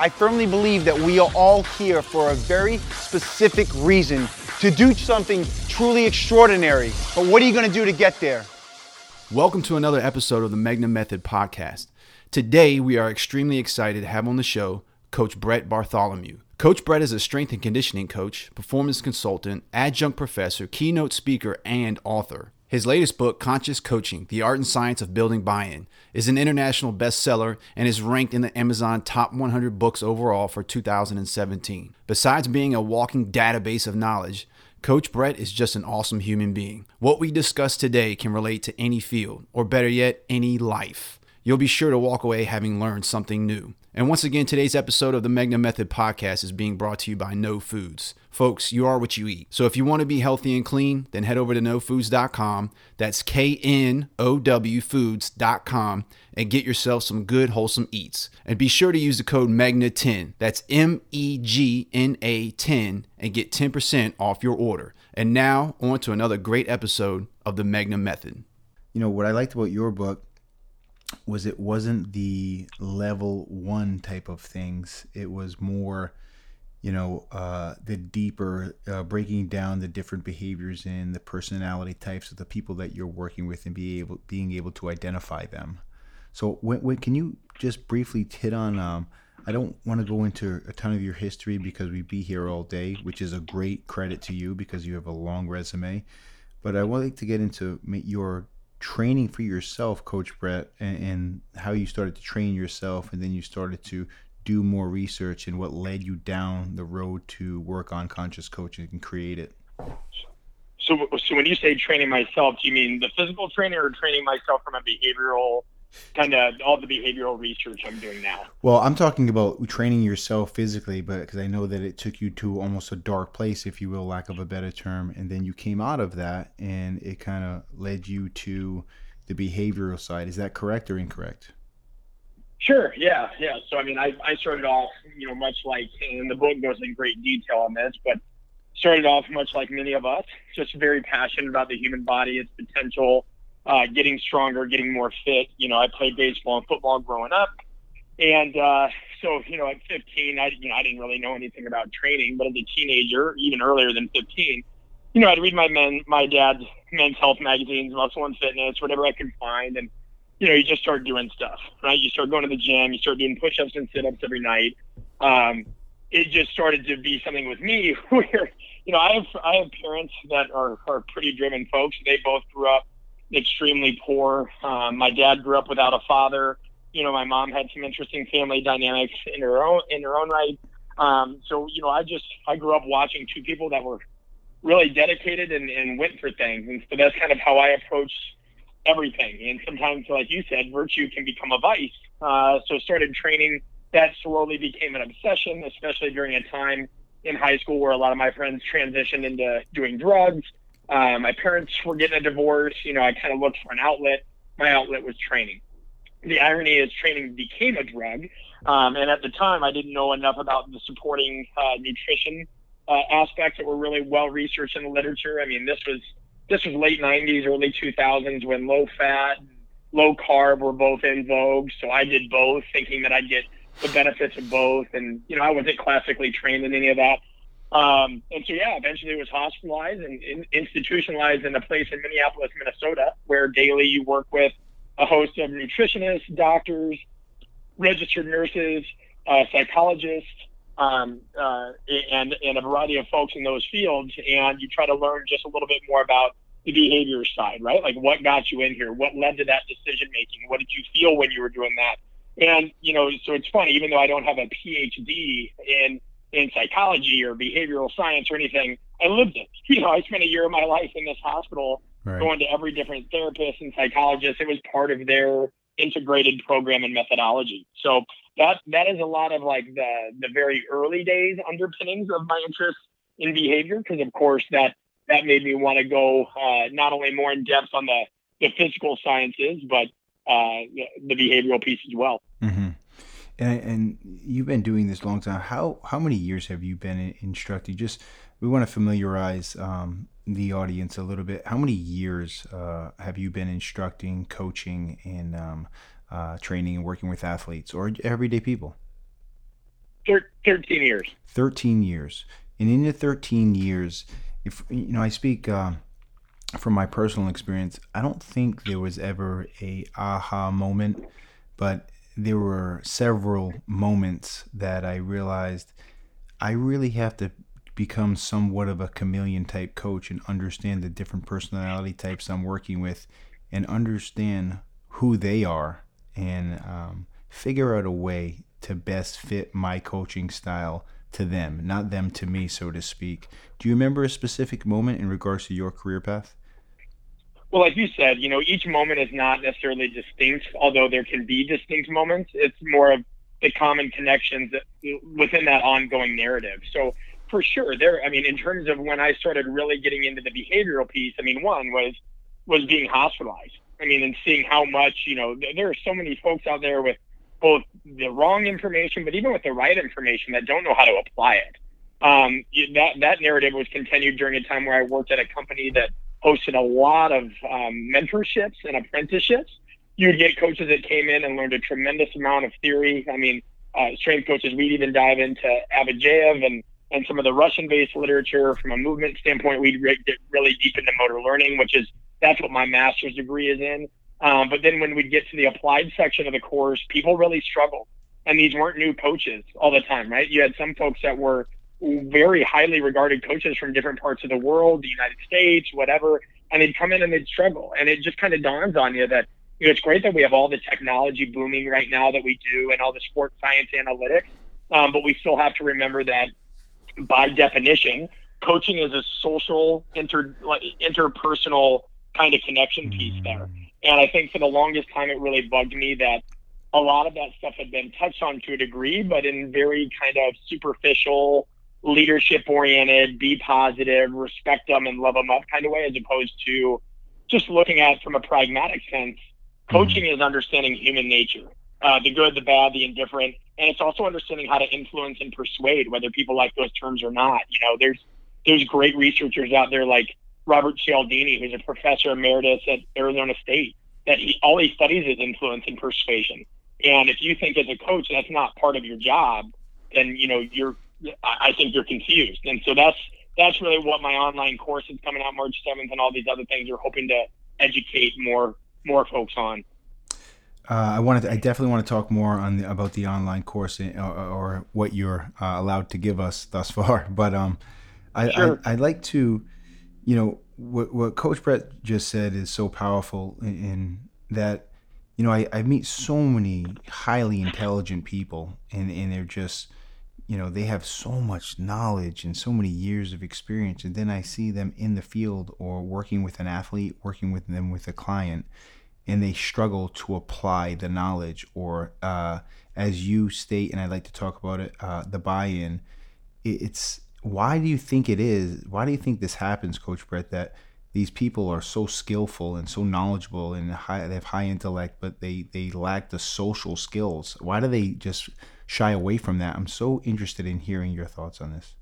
I firmly believe that we are all here for a very specific reason to do something truly extraordinary. But what are you going to do to get there? Welcome to another episode of the Megna Method podcast. Today, we are extremely excited to have on the show Coach Brett Bartholomew. Coach Brett is a strength and conditioning coach, performance consultant, adjunct professor, keynote speaker, and author. His latest book, Conscious Coaching The Art and Science of Building Buy In, is an international bestseller and is ranked in the Amazon Top 100 books overall for 2017. Besides being a walking database of knowledge, Coach Brett is just an awesome human being. What we discuss today can relate to any field, or better yet, any life. You'll be sure to walk away having learned something new. And once again, today's episode of the Megna Method podcast is being brought to you by Know Foods. Folks, you are what you eat. So if you want to be healthy and clean, then head over to knowfoods.com. That's K N O W foods.com and get yourself some good, wholesome eats. And be sure to use the code MEGNA10. That's M E G N A 10 and get 10% off your order. And now, on to another great episode of the Megna Method. You know, what I liked about your book was it wasn't the level one type of things. It was more, you know, uh, the deeper, uh, breaking down the different behaviors and the personality types of the people that you're working with and be able, being able to identify them. So, when, when can you just briefly hit on? Um, I don't want to go into a ton of your history because we'd be here all day, which is a great credit to you because you have a long resume. But I would like to get into your training for yourself, Coach Brett, and, and, how you started to train yourself, and then you started to do more research and what led you down the road to work on conscious coaching and create it. So, so when you say training myself, do you mean the physical training or training myself from a behavioral kind of all the behavioral research I'm doing now. Well, I'm talking about training yourself physically, but because I know that it took you to almost a dark place, if you will, lack of a better term, and then you came out of that, and it kind of led you to the behavioral side. Is that correct or incorrect? Sure. Yeah. Yeah. So I mean, I, I started off, you know, much like, and the book goes in great detail on this, but started off much like many of us, just very passionate about the human body, its potential uh, getting stronger, getting more fit. You know, I played baseball and football growing up, and uh, so you know, at 15, I you know I didn't really know anything about training, but as a teenager, even earlier than 15, you know, I'd read my men, my dad's men's health magazines, Muscle and Fitness, whatever I could find, and you know, you just start doing stuff, right? You start going to the gym, you start doing push-ups and sit-ups every night. Um, it just started to be something with me where, you know, I have I have parents that are are pretty driven folks. They both grew up extremely poor. Um, my dad grew up without a father. You know, my mom had some interesting family dynamics in her own in her own right. Um, so you know, I just I grew up watching two people that were really dedicated and, and went for things, and so that's kind of how I approach everything. And sometimes, like you said, virtue can become a vice. Uh, so started training. That slowly became an obsession, especially during a time in high school where a lot of my friends transitioned into doing drugs uh, my parents were getting a divorce. You know, I kind of looked for an outlet. My outlet was training. The irony is, training became a drug. Um, and at the time, I didn't know enough about the supporting uh, nutrition uh, aspects that were really well researched in the literature. I mean, this was this was late '90s, early 2000s when low fat, low carb were both in vogue. So I did both, thinking that I'd get the benefits of both. And you know, I wasn't classically trained in any of that. Um, and so, yeah, eventually was hospitalized and in, institutionalized in a place in Minneapolis, Minnesota, where daily you work with a host of nutritionists, doctors, registered nurses, uh, psychologists, um, uh, and, and a variety of folks in those fields. And you try to learn just a little bit more about the behavior side, right? Like what got you in here? What led to that decision making? What did you feel when you were doing that? And, you know, so it's funny, even though I don't have a PhD in in psychology or behavioral science or anything. I lived it. You know, I spent a year of my life in this hospital right. going to every different therapist and psychologist. It was part of their integrated program and methodology. So that that is a lot of like the the very early days underpinnings of my interest in behavior because of course that that made me want to go uh, not only more in depth on the the physical sciences, but uh, the behavioral piece as well. Mm-hmm. And, and, you've been doing this long time. How how many years have you been instructing? Just we want to familiarize um, the audience a little bit. How many years uh, have you been instructing, coaching, and um, uh, training and working with athletes or everyday people? Thirteen years. Thirteen years, and in the thirteen years, if you know, I speak. Uh, from my personal experience, I don't think there was ever a aha moment, but there were several moments that I realized I really have to become somewhat of a chameleon type coach and understand the different personality types I'm working with and understand who they are and um, figure out a way to best fit my coaching style to them, not them to me, so to speak. Do you remember a specific moment in regards to your career path? Well, like you said, you know, each moment is not necessarily distinct, although there can be distinct moments. It's more of the common connections within that ongoing narrative. So, for sure, there. I mean, in terms of when I started really getting into the behavioral piece, I mean, one was was being hospitalized. I mean, and seeing how much, you know, there are so many folks out there with both the wrong information, but even with the right information that don't know how to apply it. Um, that that narrative was continued during a time where I worked at a company that hosted a lot of um, mentorships and apprenticeships. You'd get coaches that came in and learned a tremendous amount of theory. I mean, uh, strength coaches, we'd even dive into Avdyeev and, and some of the Russian based literature from a movement standpoint. We'd re- get really deep into motor learning, which is that's what my master's degree is in. Um, but then when we'd get to the applied section of the course, people really struggled. And these weren't new coaches all the time, right? You had some folks that were very highly regarded coaches from different parts of the world, the United States, whatever, and they'd come in and they'd struggle. And it just kind of dawns on you that you know, it's great that we have all the technology booming right now that we do and all the sports science analytics, um, but we still have to remember that by definition, coaching is a social, inter like, interpersonal kind of connection piece there. And I think for the longest time, it really bugged me that a lot of that stuff had been touched on to a degree, but in very kind of superficial, leadership oriented, be positive, respect them and love them up kind of way, as opposed to just looking at from a pragmatic sense. Coaching mm-hmm. is understanding human nature, uh, the good, the bad, the indifferent, and it's also understanding how to influence and persuade, whether people like those terms or not. You know, there's there's great researchers out there like Robert Cialdini, who's a professor emeritus at Arizona State, that he all he studies is influence and persuasion. And if you think as a coach that's not part of your job, then you know you're I think you're confused. And so that's that's really what my online course is coming out March 7th and all these other things are hoping to educate more more folks on. Uh, I wanted to, I definitely want to talk more on the, about the online course or, or what you're uh, allowed to give us thus far. But um, I, sure. I would like to, you know, what what Coach Brett just said is so powerful in, in that, you know, I, I meet so many highly intelligent people and and they're just you know they have so much knowledge and so many years of experience and then i see them in the field or working with an athlete working with them with a client and they struggle to apply the knowledge or uh, as you state and i'd like to talk about it uh, the buy-in it's why do you think it is why do you think this happens coach brett that these people are so skillful and so knowledgeable and high, they have high intellect but they they lack the social skills? Why do they just shy away from that. I'm so interested in hearing your thoughts on this.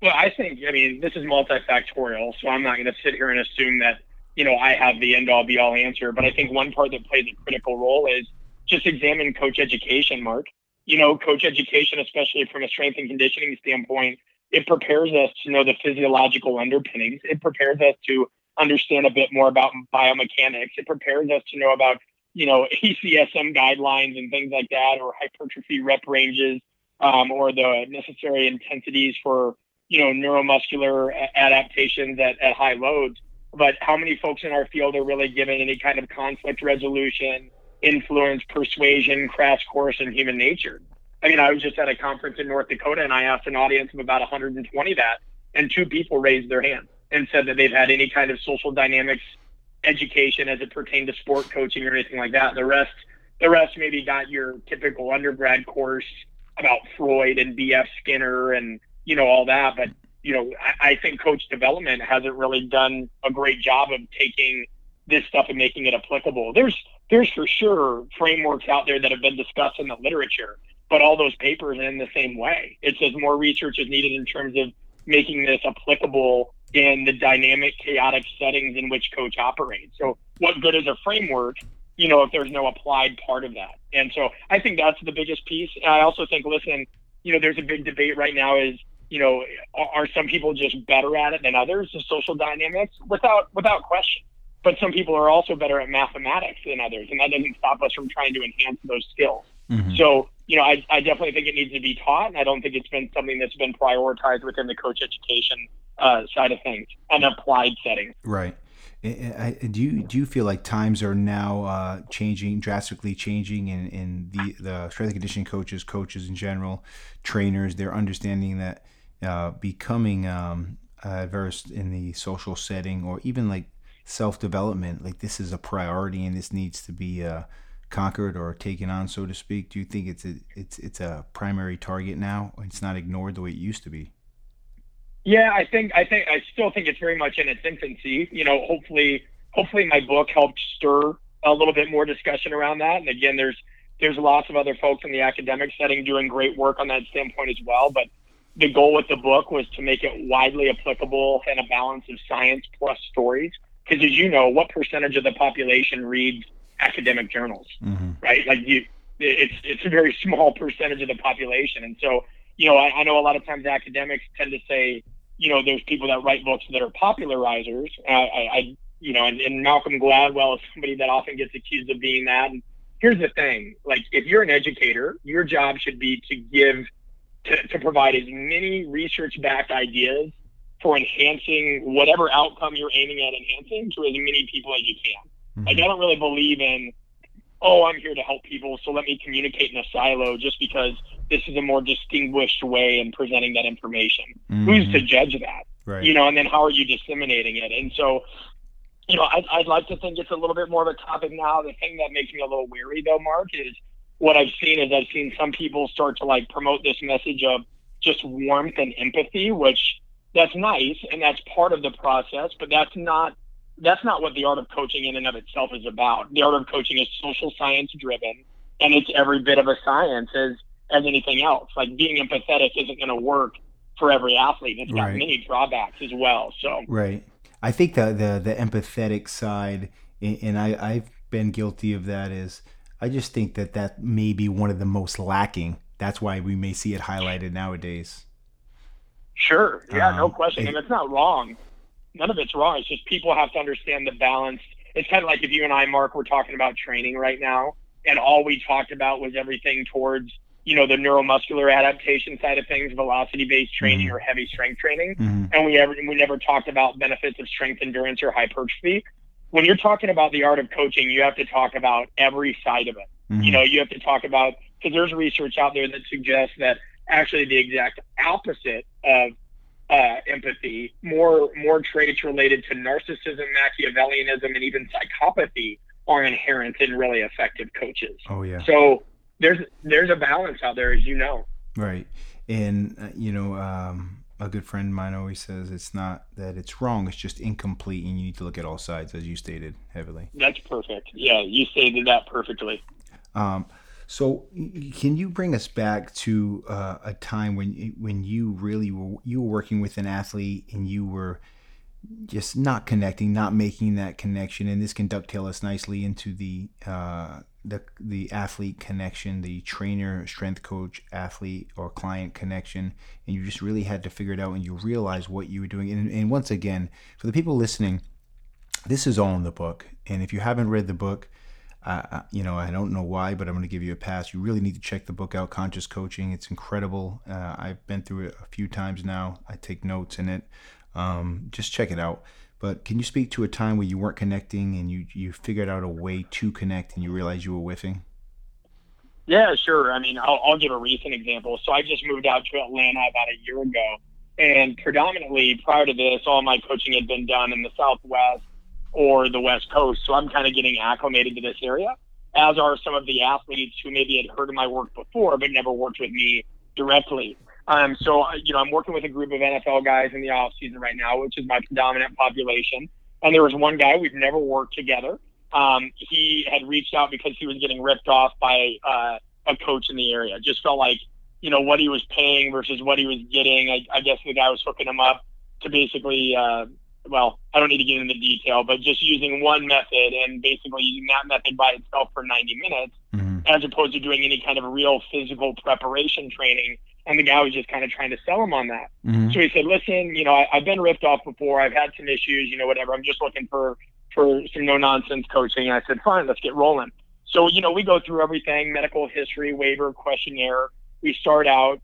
Well, I think, I mean, this is multifactorial, so I'm not going to sit here and assume that, you know, I have the end all be all answer. But I think one part that plays a critical role is just examine coach education, Marc. You know, coach education, especially from a strength and conditioning standpoint, it prepares us to know the physiological underpinnings. It prepares us to understand a bit more about biomechanics. It prepares us to know about you know, ACSM guidelines and things like that, or hypertrophy rep ranges, um, or the necessary intensities for, you know, neuromuscular adaptations at, at high loads. But how many folks in our field are really given any kind of conflict resolution, influence, persuasion, crash course in human nature? I mean, I was just at a conference in North Dakota and I asked an audience of about 120 that, and two people raised their hand and said that they've had any kind of social dynamics education as it pertained to sport coaching or anything like that. The rest, the rest maybe got your typical undergrad course about Freud and B.F. Skinner and you know all that, but you know, I, I think coach development hasn't really done a great job of taking this stuff and making it applicable. There's there's for sure frameworks out there that have been discussed in the literature, but all those papers are in the same way. It says more research is needed in terms of making this applicable in the dynamic, chaotic settings in which coach operates. So, what good is a framework, you know, if there's no applied part of that? And so, I think that's the biggest piece. And I also think, listen, you know, there's a big debate right now is, you know, are, some people just better at it than others, the social dynamics, without without question. But some people are also better at mathematics than others, and that doesn't stop us from trying to enhance those skills. Mm-hmm. So, you know, I, I definitely think it needs to be taught, and I don't think it's been something that's been prioritized within the coach education uh, side of things, an applied setting. Right. Do you do you feel like times are now uh, changing drastically changing in, in the the strength and conditioning coaches coaches in general trainers they're understanding that uh, becoming um, versed in the social setting or even like self development like this is a priority and this needs to be uh, conquered or taken on so to speak do you think it's a it's it's a primary target now it's not ignored the way it used to be yeah, I think I think I still think it's very much in its infancy. You know, hopefully hopefully my book helped stir a little bit more discussion around that. And again, there's there's lots of other folks in the academic setting doing great work on that standpoint as well. But the goal with the book was to make it widely applicable and a balance of science plus stories. Because as you know, what percentage of the population reads academic journals, mm-hmm. right? Like you, it's it's a very small percentage of the population, and so you know, I, I know a lot of times academics tend to say, you know, there's people that write books that are popularizers. I, I you know, and, and Malcolm Gladwell is somebody that often gets accused of being that. And here's the thing: like, if you're an educator, your job should be to give, to, to provide as many research-backed ideas for enhancing whatever outcome you're aiming at enhancing to as many people as you can. Mm-hmm. Like, I don't really believe in oh, I'm here to help people, so let me communicate in a silo just because this is a more distinguished way in presenting that information. Mm-hmm. Who's to judge that? Right. You know, and then how are you disseminating it? And so, you know, I'd, I'd like to think it's a little bit more of a topic now. The thing that makes me a little weary, though, Marc, is what I've seen is I've seen some people start to like promote this message of just warmth and empathy, which that's nice and that's part of the process, but that's not that's not what the art of coaching in and of itself is about. The art of coaching is social science driven, and it's every bit of a science as as anything else. Like being empathetic isn't going to work for every athlete. It's got right. many drawbacks as well. So right, I think the the the empathetic side, and I I've been guilty of that. Is I just think that that may be one of the most lacking. That's why we may see it highlighted nowadays. Sure. Yeah. Um, no question. It, and it's not wrong none of it's wrong. It's just people have to understand the balance. It's kind of like if you and I, Marc, were talking about training right now, and all we talked about was everything towards you know the neuromuscular adaptation side of things, velocity based training mm-hmm. or heavy strength training, mm-hmm. and we ever we never talked about benefits of strength endurance or hypertrophy. When you're talking about the art of coaching, you have to talk about every side of it. Mm-hmm. You know, you have to talk about because there's research out there that suggests that actually the exact opposite of uh, empathy, more more traits related to narcissism, Machiavellianism, and even psychopathy are inherent in really effective coaches. Oh yeah. So there's there's a balance out there, as you know. Right, and uh, you know, um, a good friend of mine always says it's not that it's wrong; it's just incomplete, and you need to look at all sides, as you stated heavily. That's perfect. Yeah, you stated that perfectly. Um, so, can you bring us back to uh, a time when when you really were you were working with an athlete and you were just not connecting, not making that connection, and this can dovetail us nicely into the uh, the the athlete connection, the trainer, strength coach, athlete or client connection, and you just really had to figure it out, and you realize what you were doing. And, and once again, for the people listening, this is all in the book, and if you haven't read the book uh, you know, I don't know why, but I'm going to give you a pass. You really need to check the book out, Conscious Coaching. It's incredible. Uh, I've been through it a few times now. I take notes in it. Um, just check it out. But can you speak to a time where you weren't connecting and you you figured out a way to connect and you realized you were whiffing? Yeah, sure. I mean, I'll, I'll give a recent example. So I just moved out to Atlanta about a year ago, and predominantly prior to this, all my coaching had been done in the Southwest or the West Coast. So I'm kind of getting acclimated to this area, as are some of the athletes who maybe had heard of my work before but never worked with me directly. Um, so you know, I'm working with a group of NFL guys in the off season right now, which is my predominant population. And there was one guy we've never worked together. Um, he had reached out because he was getting ripped off by uh, a coach in the area. Just felt like you know what he was paying versus what he was getting. I, I guess the guy was hooking him up to basically uh, well, I don't need to get into detail, but just using one method and basically using that method by itself for 90 minutes, mm-hmm. as opposed to doing any kind of real physical preparation training. And the guy was just kind of trying to sell him on that. Mm-hmm. So he said, "Listen, you know, I, I've been ripped off before. I've had some issues. You know, whatever. I'm just looking for for some no nonsense coaching." And I said, "Fine, let's get rolling." So you know, we go through everything: medical history, waiver, questionnaire. We start out,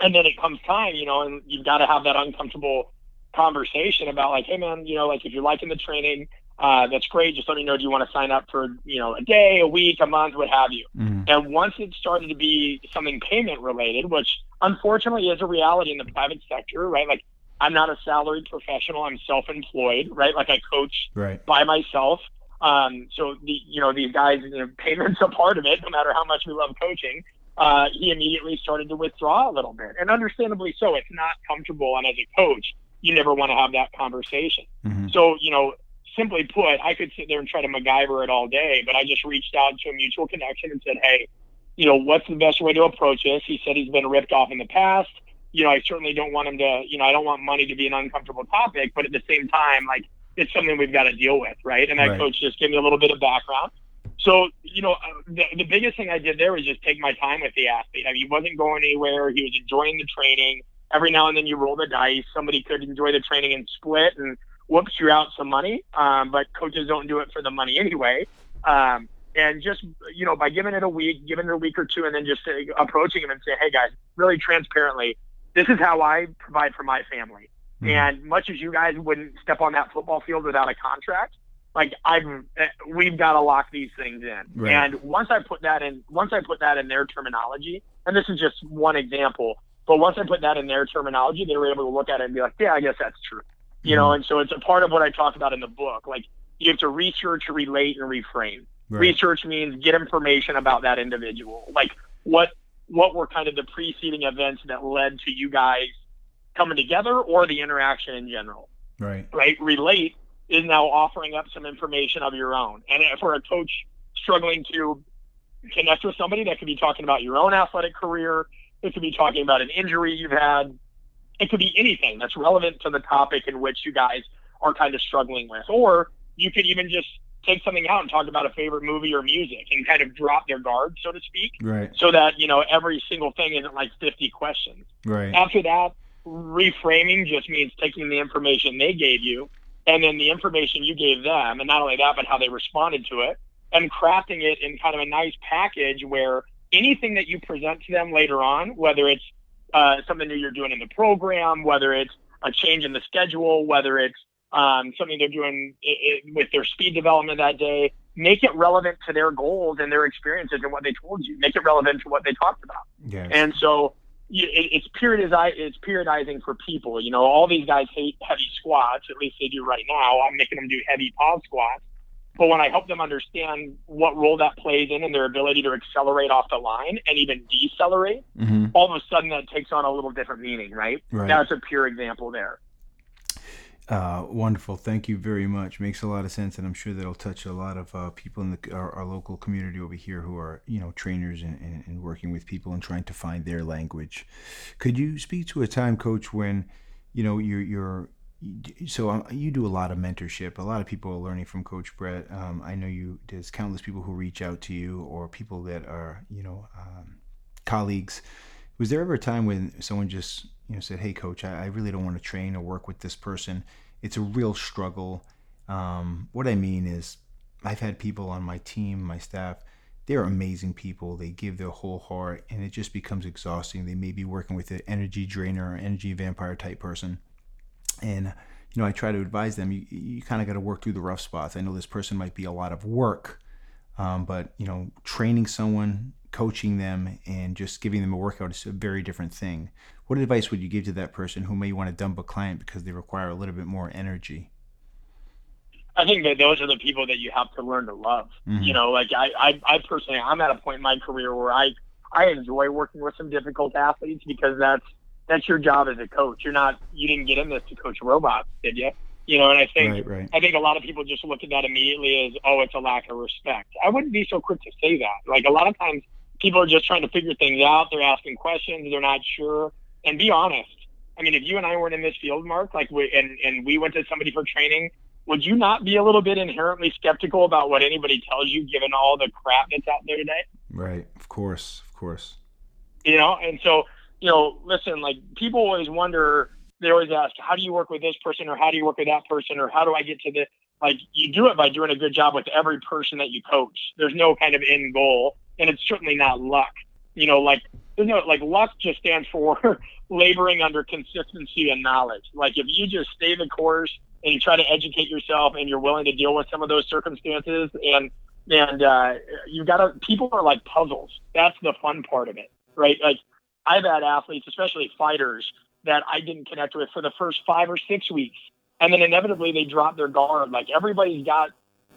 and then it comes time, you know, and you've got to have that uncomfortable conversation about like, hey man, you know, like if you're liking the training, uh, that's great. Just let me know. Do you want to sign up for you know a day, a week, a month, what have you? Mm-hmm. And once it started to be something payment related, which unfortunately is a reality in the private sector, right? Like I'm not a salaried professional. I'm self-employed, right? Like I coach right. by myself. Um, so the you know these guys, you know, payments a part of it. No matter how much we love coaching, uh, he immediately started to withdraw a little bit, and understandably so. It's not comfortable, and as a coach, you never want to have that conversation. Mm-hmm. So, you know, simply put, I could sit there and try to MacGyver it all day, but I just reached out to a mutual connection and said, hey, you know, what's the best way to approach this? He said he's been ripped off in the past. You know, I certainly don't want him to, you know, I don't want money to be an uncomfortable topic, but at the same time, like, it's something we've got to deal with, right? And that right. coach just gave me a little bit of background. So, you know, the, the biggest thing I did there was just take my time with the athlete. I mean, he wasn't going anywhere. He was enjoying the training every now and then you roll the dice. Somebody could enjoy the training and split, and whoops, you're out some money. Um, but coaches don't do it for the money anyway. Um, and just you know, by giving it a week, giving it a week or two, and then just approaching them and say, "Hey guys, really transparently, this is how I provide for my family." Mm-hmm. And much as you guys wouldn't step on that football field without a contract, like I've eh, we've got to lock these things in. Right. And once I put that in, once I put that in their terminology, and this is just one example, but once I put that in their terminology, they were able to look at it and be like, yeah, I guess that's true. You mm-hmm. know, and so it's a part of what I talk about in the book. Like you have to research, relate, and reframe. Right. Research means get information about that individual. Like what what were kind of the preceding events that led to you guys coming together or the interaction in general. Right. Right. Relate is now offering up some information of your own. And for a coach struggling to connect with somebody that could be talking about your own athletic career, it could be talking about an injury you've had. It could be anything that's relevant to the topic in which you guys are kind of struggling with. Or you could even just take something out and talk about a favorite movie or music and kind of drop their guard, so to speak. Right. So that, you know, every single thing isn't like 50 questions. Right. After that, reframing just means taking the information they gave you and then the information you gave them, and not only that, but how they responded to it, and crafting it in kind of a nice package where anything that you present to them later on, whether it's uh, something that you're doing in the program, whether it's a change in the schedule, whether it's um, something they're doing it, it, with their speed development that day, make it relevant to their goals and their experiences and what they told you. Make it relevant to what they talked about. Yes. And so it, it's periodiz- it's periodizing for people. You know, all these guys hate heavy squats. At least they do right now. I'm making them do heavy pause squats. But when I help them understand what role that plays in and their ability to accelerate off the line and even decelerate, mm-hmm. all of a sudden that takes on a little different meaning, right? right. That's a pure example there. Uh, wonderful. Thank you very much. Makes a lot of sense, and I'm sure that'll touch a lot of uh, people in the, our, our, local community over here who are, you know, trainers and, and, and, working with people and trying to find their language. Could you speak to a time, Coach, when, you know, you're, you're so um, you do a lot of mentorship. A lot of people are learning from Coach Brett. Um, I know you. There's countless people who reach out to you, or people that are you know um, colleagues. Was there ever a time when someone just you know said, "Hey, Coach, I, I really don't want to train or work with this person. It's a real struggle." Um, what I mean is, I've had people on my team, my staff. They're amazing people. They give their whole heart, and it just becomes exhausting. They may be working with an energy drainer or energy vampire type person and you know i try to advise them you, you kind of got to work through the rough spots i know this person might be a lot of work um, but you know training someone coaching them and just giving them a workout is a very different thing what advice would you give to that person who may want to dump a client because they require a little bit more energy I think that those are the people that you have to learn to love. Mm-hmm. You know, like I, I, I personally, I'm at a point in my career where I, I enjoy working with some difficult athletes because that's that's your job as a coach. You're not you didn't get in this to coach robots, did you? You know, and I think Right, right. I think a lot of people just look at that immediately as oh, it's a lack of respect. I wouldn't be so quick to say that. Like a lot of times, people are just trying to figure things out. They're asking questions. They're not sure. And be honest. I mean, if you and I weren't in this field, Marc, like we and and we went to somebody for training, would you not be a little bit inherently skeptical about what anybody tells you, given all the crap that's out there today? Right. Of course. Of course. you know and so you know listen like people always wonder they always ask how do you work with this person or how do you work with that person or how do i get to the like you do it by doing a good job with every person that you coach. There's no kind of end goal and it's certainly not luck. You know like there's no like luck just stands for laboring under consistency and knowledge. Like if you just stay the course and you try to educate yourself and you're willing to deal with some of those circumstances and and uh, you've got to people are like puzzles. That's the fun part of it right? Like i've had athletes especially fighters that i didn't connect with for the first five or six weeks. And then inevitably they drop their guard. Like everybody's got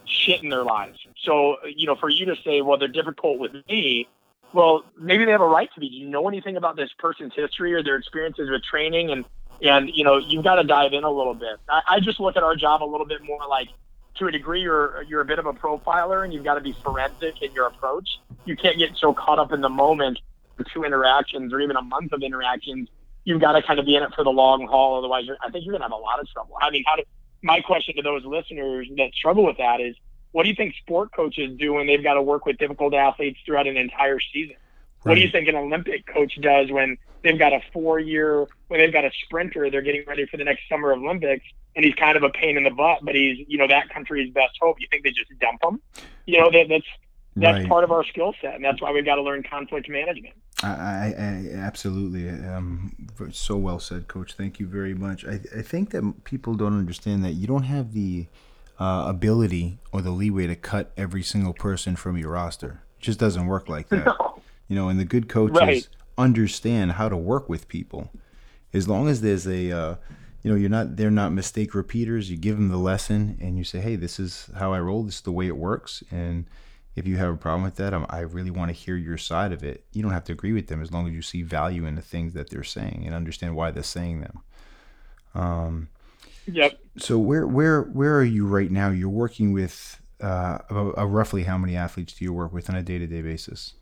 shit in their lives. So you know for you to say well they're difficult with me well maybe they have a right to be. Do you know anything about this person's history or their experiences with training? And and you know you've got to dive in a little bit. I, I just look at our job a little bit more like to a degree you're you're a bit of a profiler and you've got to be forensic in your approach. You can't get so caught up in the moment for two interactions or even a month of interactions you've got to kind of be in it for the long haul otherwise you're, i think you're going to have a lot of trouble i mean how do my question to those listeners that struggle with that is what do you think sport coaches do when they've got to work with difficult athletes throughout an entire season what do you think an Olympic coach does when they've got a four year, when they've got a sprinter, they're getting ready for the next summer Olympics, and he's kind of a pain in the butt, but he's, you know, that country's best hope. You think they just dump him? You know, that, that's that's Right. part of our skill set, and that's why we've got to learn conflict management. I, I, I absolutely um, so well said, Coach. Thank you very much. I, I think that people don't understand that you don't have the uh, ability or the leeway to cut every single person from your roster. It just doesn't work like that. You know, and the good coaches Right. understand how to work with people. As long as there's a, uh, you know, you're not they're not mistake repeaters. You give them the lesson and you say, hey, this is how I roll. This is the way it works. And if you have a problem with that, I'm, I really want to hear your side of it. You don't have to agree with them as long as you see value in the things that they're saying and understand why they're saying them. Um, Yep. so where where where are you right now? You're working with uh, about, uh, roughly how many athletes do you work with on a day to day basis?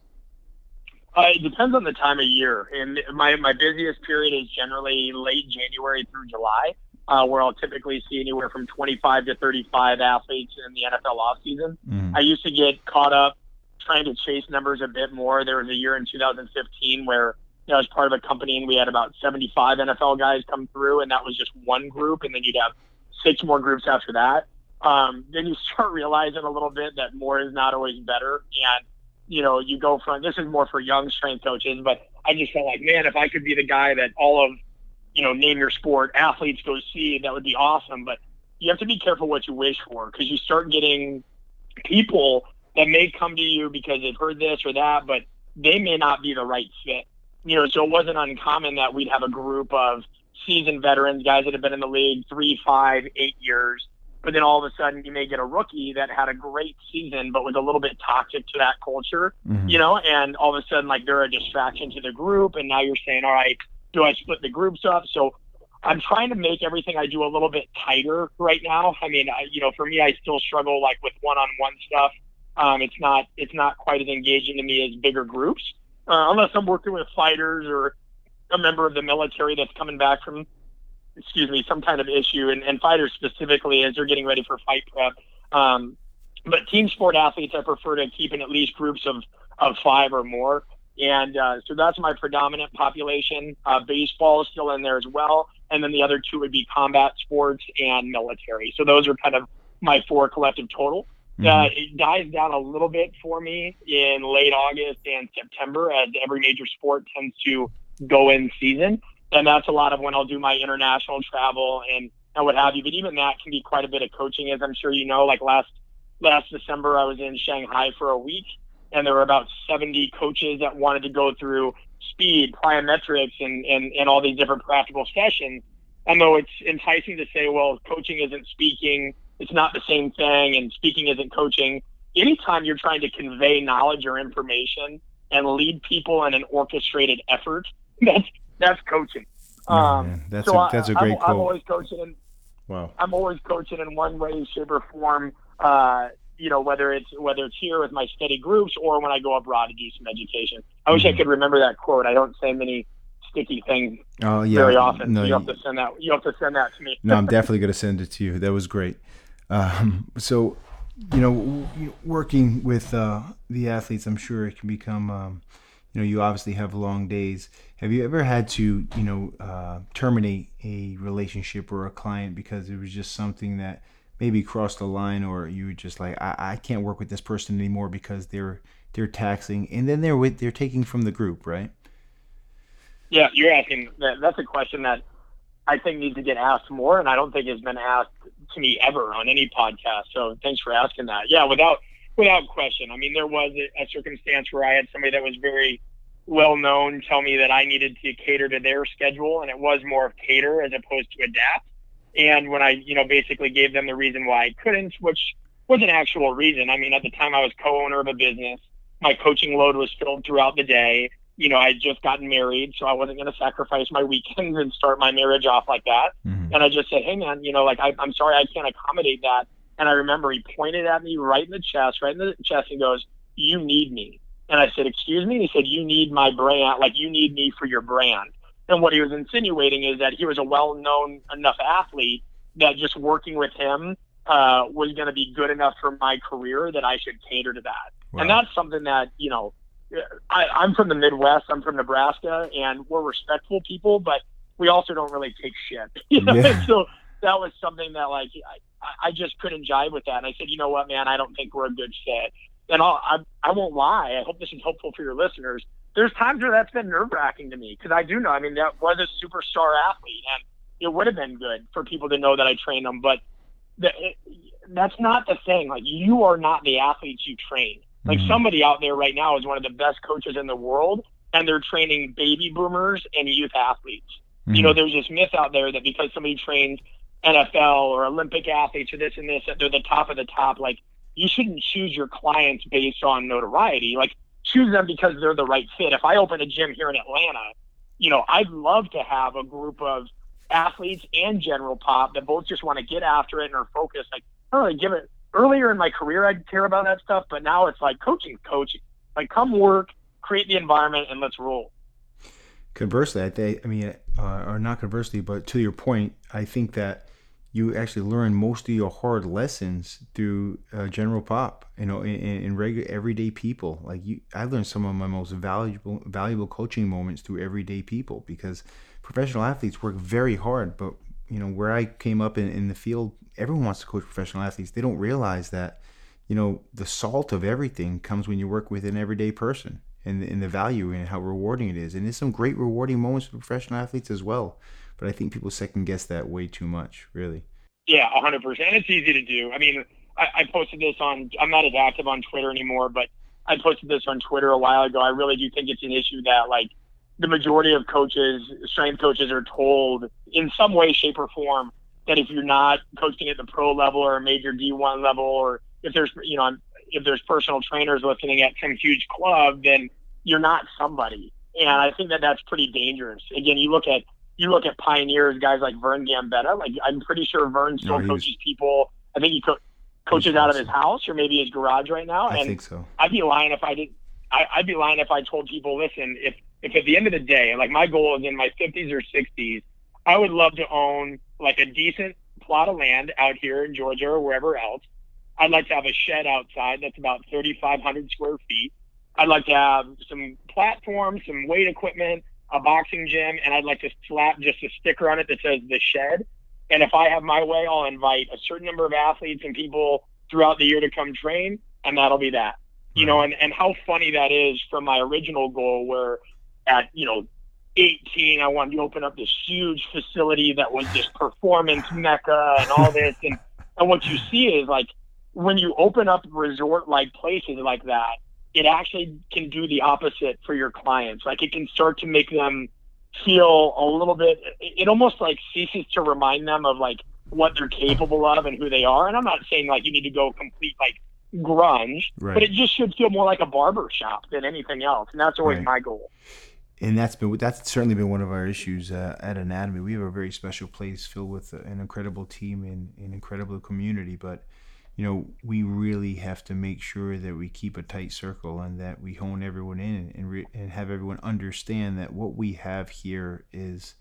Uh, it depends on the time of year. And my, my busiest period is generally late January through July, uh, where I'll typically see anywhere from 25 to 35 athletes in the NFL offseason. Mhm. I used to get caught up trying to chase numbers a bit more. There was a year in 2015 where you know, I was part of a company and we had about 75 NFL guys come through, and that was just one group, and then you'd have six more groups after that. Um, then you start realizing a little bit that more is not always better, and you know, you go from this is more for young strength coaches, but I just felt like, man, if I could be the guy that all of, you know, name your sport athletes go see, that would be awesome. But you have to be careful what you wish for because you start getting people that may come to you because they've heard this or that, but they may not be the right fit. You know, so it wasn't uncommon that we'd have a group of seasoned veterans, guys that have been in the league three, five, eight years. But then all of a sudden, you may get a rookie that had a great season, but was a little bit toxic to that culture Mhm. you know, and all of a sudden, like they're a distraction to the group, and now you're saying, all right, do I split the groups up? So I'm trying to make everything I do a little bit tighter right now. I mean, I, you know, for me, I still struggle like with one-on-one stuff. Um, it's not it's not quite as engaging to me as bigger groups, uh, unless I'm working with fighters or a member of the military that's coming back from, excuse me, some kind of issue, and, and fighters specifically as they're getting ready for fight prep. Um, but team sport athletes, I prefer to keep in at least groups of of five or more. And uh, so that's my predominant population. Uh, baseball is still in there as well. And then the other two would be combat sports and military. So those are kind of my four collective total. Uh, it dies down a little bit for me in late August and September as every major sport tends to go in season. And that's a lot of when I'll do my international travel and, and what have you. But even that can be quite a bit of coaching, as I'm sure you know. Like last last December, I was in Shanghai for a week, and there were about 70 coaches that wanted to go through speed, plyometrics, and, and, and all these different practical sessions. And though it's enticing to say, well, coaching isn't speaking, it's not the same thing, and speaking isn't coaching, anytime you're trying to convey knowledge or information and lead people in an orchestrated effort, that's that's coaching. Um, that's so a, that's a great I, I'm, quote. I'm always coaching in. Wow. I'm always coaching in one way, shape, or form. Uh, you know, whether it's whether it's here with my study groups or when I go abroad to do some education. I wish mm-hmm. I could remember that quote. I don't say many sticky things oh, yeah. very often. No, you have to send that. You have to send that to me. no, I'm definitely going to send it to you. That was great. Um, so, you know, working with uh, the athletes, I'm sure it can become. Um, you know, you obviously have long days. Have you ever had to, you know, uh, terminate a relationship or a client because it was just something that maybe crossed the line, or you were just like, I, I can't work with this person anymore because they're they're taxing, and then they're with they're taking from the group, right? Yeah, you're asking. That, that's a question that I think needs to get asked more, and I don't think has been asked to me ever on any podcast. So thanks for asking that. Yeah, without without question. I mean, there was a, a circumstance where I had somebody that was very well known tell me that I needed to cater to their schedule, and it was more of cater as opposed to adapt. And when I, you know, basically gave them the reason why I couldn't, which was an actual reason. I mean, at the time I was co-owner of a business. My coaching load was filled throughout the day you know, I had just gotten married, so I wasn't going to sacrifice my weekends and start my marriage off like that. Mm-hmm. And I just said, hey, man, you know, like, I, I'm sorry I can't accommodate that. And I remember he pointed at me right in the chest, right in the chest, and goes, you need me. And I said, excuse me? And He said, you need my brand, like, you need me for your brand. And what he was insinuating is that he was a well known enough athlete that just working with him uh, was going to be good enough for my career that I should cater to that. Wow. And that's something that, you know, I, I'm from the Midwest. I'm from Nebraska, and we're respectful people, but we also don't really take shit. You know? Yeah. so that was something that like I, I just couldn't jive with that. And I said, you know what, man, I don't think we're a good fit. And I'll, I I won't lie. I hope this is helpful for your listeners. There's times where that's been nerve wracking to me because I do know. I mean, that was a superstar athlete, and it would have been good for people to know that I trained them. But the, it, that's not the thing. Like you are not the athletes you train. Like mm-hmm. somebody out there right now is one of the best coaches in the world, and they're training baby boomers and youth athletes. Mm-hmm. You know, there's this myth out there that because somebody trains NFL or Olympic athletes or this and this, that they're the top of the top. Like, you shouldn't choose your clients based on notoriety. Like, choose them because they're the right fit. If I open a gym here in Atlanta, you know, I'd love to have a group of athletes and general pop that both just want to get after it and are focused. Like, I don't really give it earlier in my career, I'd care about that stuff, but now it's like coaching, coaching. Like, come work, create the environment, and let's roll. Conversely, I think, I mean, uh, or not conversely, but to your point, I think that you actually learn most of your hard lessons through uh, general pop, you know, in, in regular everyday people. Like you, I learned some of my most valuable valuable coaching moments through everyday people because professional athletes work very hard, but you know, where I came up in, in the field, everyone wants to coach professional athletes. They don't realize that, you know, the salt of everything comes when you work with an everyday person and, and the value and how rewarding it is. And there's some great rewarding moments for professional athletes as well. But I think people second guess that way too much, really. Yeah, 100%. It's easy to do. I mean, I, I posted this on, I'm not as active on Twitter anymore, but I posted this on Twitter a while ago. I really do think it's an issue that, like, the majority of coaches, strength coaches, are told in some way, shape, or form that if you're not coaching at the pro level or a major D1 level, or if there's you know if there's personal trainers listening at some huge club, then you're not somebody. And I think that that's pretty dangerous. Again, you look at you look at pioneers, guys like Vern Gambetta. Like I'm pretty sure Vern still no, coaches people. I think he co- coaches out of his house or maybe his garage right now. I and think so. I'd be lying if I did. I, I'd be lying if I told people, listen, if if at the end of the day, like my goal is in my 50s or 60s, I would love to own like a decent plot of land out here in Georgia or wherever else. I'd like to have a shed outside that's about 3,500 square feet. I'd like to have some platforms, some weight equipment, a boxing gym, and I'd like to slap just a sticker on it that says the shed. And if I have my way, I'll invite a certain number of athletes and people throughout the year to come train, and that'll be that. You know, and, and how funny that is from my original goal where at you know 18 i wanted to open up this huge facility that was this performance mecca and all this and and what you see is like when you open up resort like places like that it actually can do the opposite for your clients like it can start to make them feel a little bit it almost like ceases to remind them of like what they're capable of and who they are and i'm not saying like you need to go complete like grunge right. but it just should feel more like a barber shop than anything else and that's always right. my goal and that's been that's certainly been one of our issues uh, at Anatomy. We have a very special place filled with an incredible team and an incredible community, but you know we really have to make sure that we keep a tight circle and that we hone everyone in and re- and have everyone understand that what we have here is.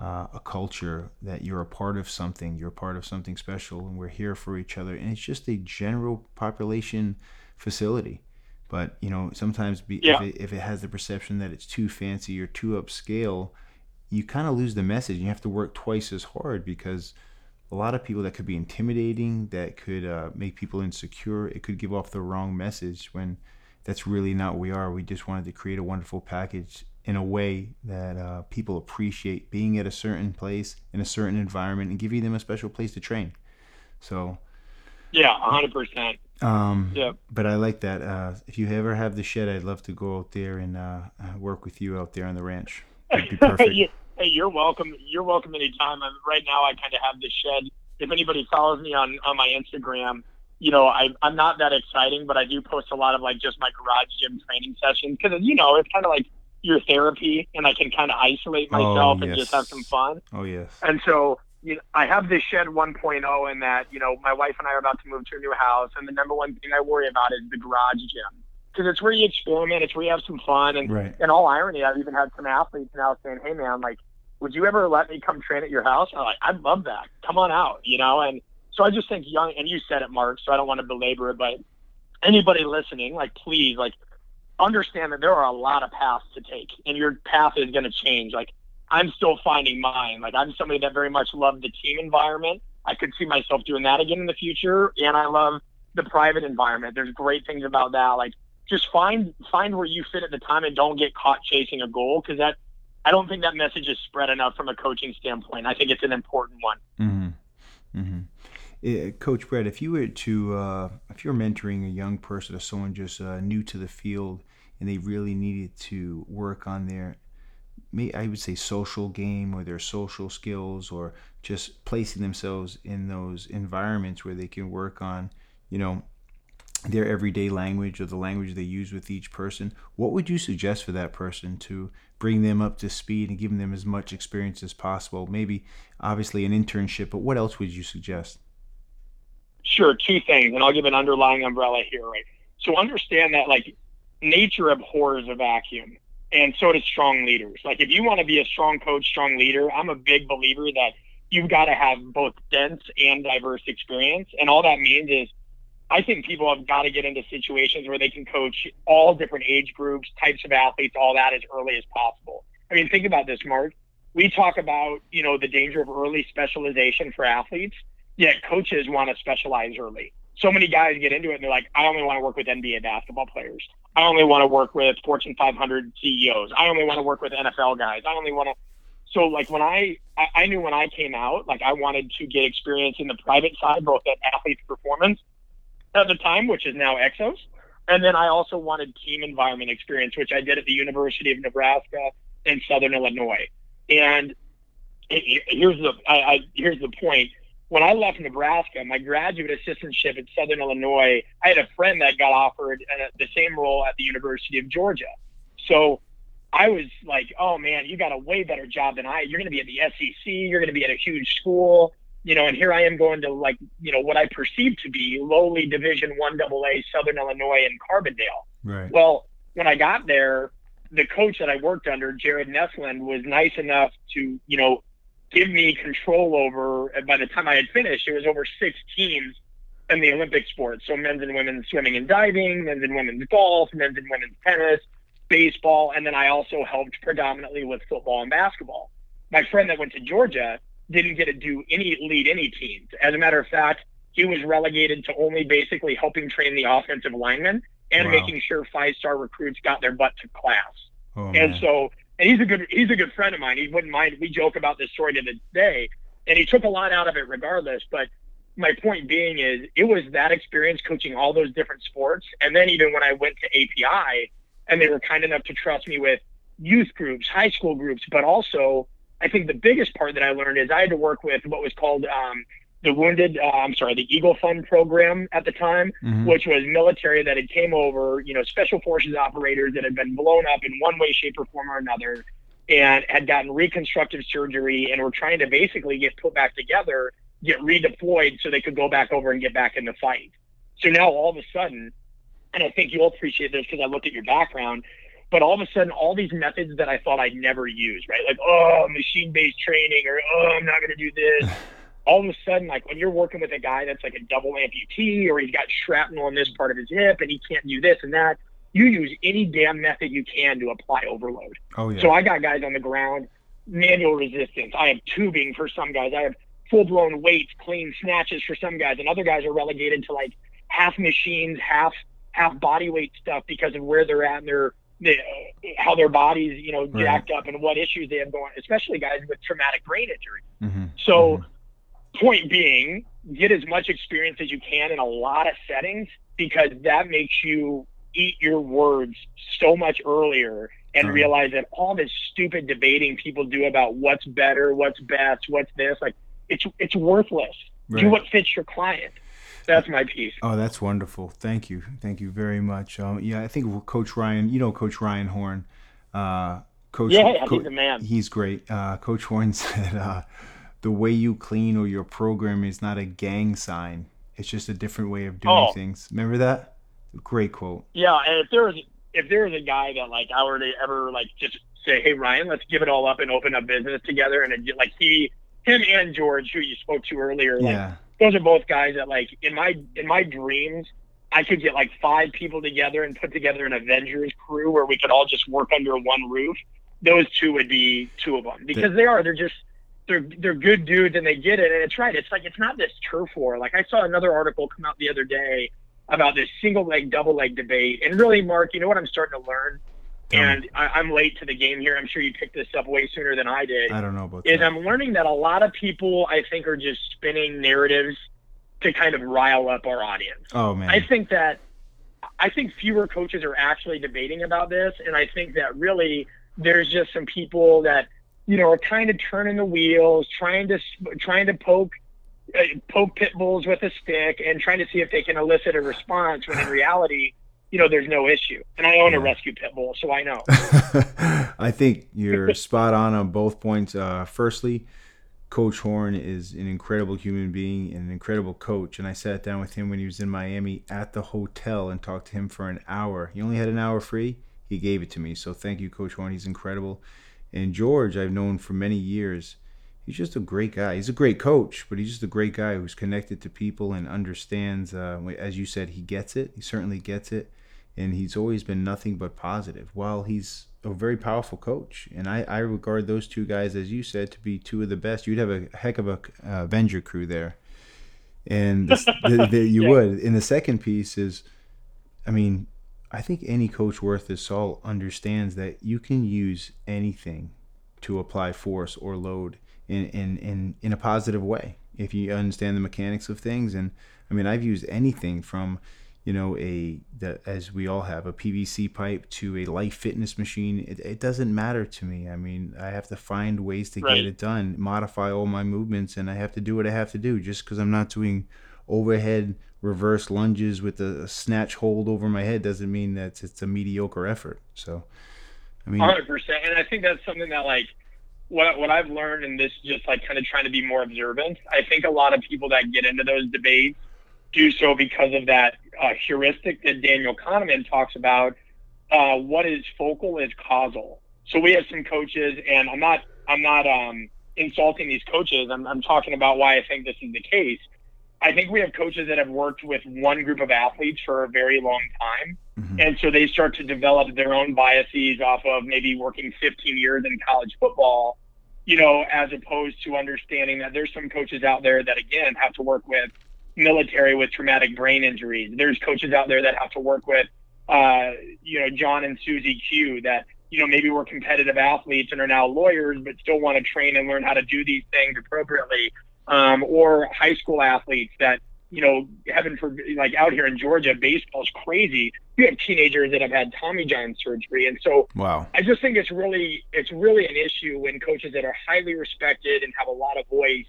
Uh, a culture that you're a part of something, you're a part of something special, and we're here for each other. And it's just a general population facility but you know, sometimes be, yeah. if, it, if it has the perception that it's too fancy or too upscale, you kind of lose the message. You have to work twice as hard because a lot of people that could be intimidating, that could uh, make people insecure. It could give off the wrong message when that's really not what we are. We just wanted to create a wonderful package in a way that uh, people appreciate being at a certain place in a certain environment and giving them a special place to train. So, yeah, hundred percent. Um, yeah. But I like that. Uh, if you ever have the shed, I'd love to go out there and uh, work with you out there on the ranch. That'd be perfect. Hey, you're welcome. You're welcome anytime. I'm, right now, I kind of have the shed. If anybody follows me on on my Instagram, you know, I, I'm not that exciting, but I do post a lot of like just my garage gym training sessions because you know it's kind of like your therapy, and I can kind of isolate oh, myself oh, yes. and just have some fun. Oh yes. And so you know, I have this shed 1.0 in that, you know, my wife and I are about to move to a new house, and the number one thing I worry about is the garage gym because it's where you experiment, it's where you have some fun, and right. in all irony, I've even had some athletes now saying, "Hey, man, like, would you ever let me come train at your house?" I'm like, "I'd love that. Come on out," you know. And so I just think young, and you said it, Marc, so I don't want to belabor it, but anybody listening, like, please, like, understand that there are a lot of paths to take, and your path is going to change. Like I'm still finding mine. Like I'm somebody that very much loved the team environment. I could see myself doing that again in the future, and I love the private environment. There's great things about that. Like just find find where you fit at the time and don't get caught chasing a goal because that I don't think that message is spread enough from a coaching standpoint. I think it's an important one. Mm-hmm. Mm-hmm. Uh, Coach Brett, if you were to uh, if you're mentoring a young person or someone just uh, new to the field and they really needed to work on their I would say social game or their social skills or just placing themselves in those environments where they can work on, you know, their everyday language or the language they use with each person. What would you suggest for that person to bring them up to speed and give them as much experience as possible? Maybe obviously an internship, but what else would you suggest? Sure, two things, and I'll give an underlying umbrella here, right? So understand that like nature abhors a vacuum and so does strong leaders. Like if you want to be a strong coach, strong leader, I'm a big believer that you've got to have both dense and diverse experience. And all that means is I think people have got to get into situations where they can coach all different age groups, types of athletes, all that as early as possible. I mean, think about this, Marc. We talk about, you know, the danger of early specialization for athletes, yet coaches want to specialize early. So many guys get into it and they're like, I only want to work with NBA basketball players. I only want to work with Fortune 500 CEOs. I only want to work with NFL guys. I only want to. So like when I, I, knew when I came out, like I wanted to get experience in the private side, both at athletes performance at the time, which is now Exos. And then I also wanted team environment experience, which I did at the University of Nebraska in Southern Illinois. And it, here's the I, I, here's the point when I left Nebraska, my graduate assistantship at Southern Illinois, I had a friend that got offered uh, the same role at the University of Georgia. So I was like, oh man, you got a way better job than I. You're going to be at the SEC. You're going to be at a huge school, you know. And here I am going to like, you know, what I perceive to be lowly Division One AA Southern Illinois and Carbondale. Right. Well, when I got there, the coach that I worked under, Jared Nessland, was nice enough to, you know, give me control over. And By the time I had finished, it was over six teams in the Olympic sports. So men's and women's swimming and diving, men's and women's golf, men's and women's tennis, baseball, and then I also helped predominantly with football and basketball. My friend that went to Georgia didn't get to do any lead any teams. As a matter of fact, he was relegated to only basically helping train the offensive linemen and wow. making sure five star recruits got their butt to class. Oh, and so and he's a good he's a good friend of mine. He wouldn't mind. We joke about this story to this day, and he took a lot out of it regardless. But my point being is, it was that experience coaching all those different sports, and then even when I went to API, and they were kind enough to trust me with youth groups, high school groups, but also I think the biggest part that I learned is I had to work with what was called um, the wounded, uh, I'm sorry, the Eagle Fund program at the time, Mhm. which was military that had came over, you know, special forces operators that had been blown up in one way, shape, or form or another, and had gotten reconstructive surgery and were trying to basically get put back together, get redeployed so they could go back over and get back in the fight. So now all of a sudden, and I think you'll appreciate this because I looked at your background, but all of a sudden, all these methods that I thought I'd never use, right? Like, oh, machine based training, or oh, I'm not going to do this. all of a sudden, like when you're working with a guy that's like a double amputee, or he's got shrapnel in this part of his hip and he can't do this and that, you use any damn method you can to apply overload. Oh yeah. So I got guys on the ground, manual resistance. I have tubing for some guys. I have full blown weights, clean snatches for some guys, and other guys are relegated to like half machines, half half body weight stuff because of where they're at and their the, how their bodies, you know, Right. jacked up and what issues they have going, especially guys with traumatic brain injury. Mhm. So, point being, get as much experience as you can in a lot of settings because that makes you eat your words so much earlier and Right. realize that all this stupid debating people do about what's better, what's best, what's this, like it's it's worthless. Do what fits your client. That's my piece. Oh, that's wonderful. Thank you. Thank you very much. Um, yeah, I think Coach Ryan, you know Coach Ryan Horn. Uh, Coach, Yeah, Co- he's a man. He's great. Uh, Coach Horn said uh, the way you clean or your program is not a gang sign. It's just a different way of doing Oh. things. Remember that? Great quote. Yeah, and if there was if there was a guy that like I were to ever like just say, hey Ryan, let's give it all up and open up business together, and it, like he, him and George, who you spoke to earlier, like Yeah. Those are both guys that like in my in my dreams I could get like five people together and put together an Avengers crew where we could all just work under one roof. Those two would be two of them because they are they're just they're they're good dudes and they get it and it's right. It's like it's not this turf war. Like I saw another article come out the other day about this single leg double leg debate and really Marc, you know what I'm starting to learn. And I, I'm late to the game here. I'm sure you picked this up way sooner than I did I don't know about is that. I'm learning that a lot of people I think are just spinning narratives to kind of rile up our audience. oh man. I think that I think fewer coaches are actually debating about this, and I think that really there's just some people that you know are kind of turning the wheels, trying to trying to poke uh, poke pit bulls with a stick, and trying to see if they can elicit a response. When in reality, you know, there's no issue. And I own a rescue pit bull, so I know. I think you're spot on on both points. Uh, firstly, Coach Horn is an incredible human being and an incredible coach. And I sat down with him when he was in Miami at the hotel and talked to him for an hour. He only had an hour free. He gave it to me. So thank you, Coach Horn. He's incredible. And George, I've known for many years. He's just a great guy. He's a great coach, but he's just a great guy who's connected to people and understands. Uh, as you said, he gets it. He certainly gets it and he's always been nothing but positive. While he's a very powerful coach, and I, I regard those two guys, as you said, to be two of the best. You'd have a heck of a uh, Avenger crew there, and the, the, you Yeah. would. And the second piece is, I mean, I think any coach worth his salt understands that you can use anything to apply force or load in in in, in a positive way if you understand the mechanics of things. And I mean, I've used anything from you know a the, as we all have a PVC pipe to a life fitness machine it, it doesn't matter to me I mean I have to find ways to Right. get it done modify all my movements and I have to do what I have to do just because I'm not doing overhead reverse lunges with a, snatch hold over my head doesn't mean that it's a mediocre effort so I mean hundred percent. And I think that's something that like what what I've learned in this just like kind of trying to be more observant. I think a lot of people that get into those debates do so because of that uh, heuristic that Daniel Kahneman talks about. Uh, what is focal is causal. So we have some coaches, and I'm not I'm not um, insulting these coaches. I'm, I'm talking about why I think this is the case. I think we have coaches that have worked with one group of athletes for a very long time. Mhm. And so they start to develop their own biases off of maybe working 15 years in college football, you know, as opposed to understanding that there's some coaches out there that, again, have to work with military with traumatic brain injuries. There's coaches out there that have to work with, uh, you know, John and Susie Q that, you know, maybe were competitive athletes and are now lawyers, but still want to train and learn how to do these things appropriately. Um, or high school athletes that, you know, heaven for like out here in Georgia, baseball's crazy. You have teenagers that have had Tommy John surgery. And so wow I just think it's really it's really an issue when coaches that are highly respected and have a lot of voice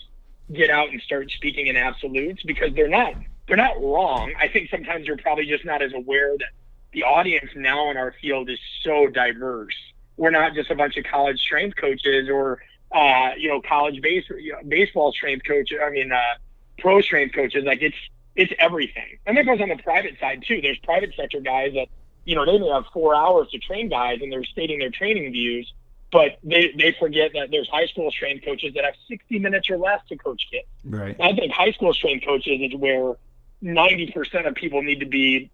get out and start speaking in absolutes because they're not they're not wrong. I think sometimes you're probably just not as aware that the audience now in our field is so diverse. We're not just a bunch of college strength coaches or uh, you know college base you know, baseball strength coaches. I mean, uh, pro strength coaches. Like it's it's everything, and that goes on the private side too. There's private sector guys that you know they may have four hours to train guys, and they're stating their training views but they, they forget that there's high school strength coaches that have 60 minutes or less to coach kids. Right. I think high school strength coaches is where 90% of people need to be,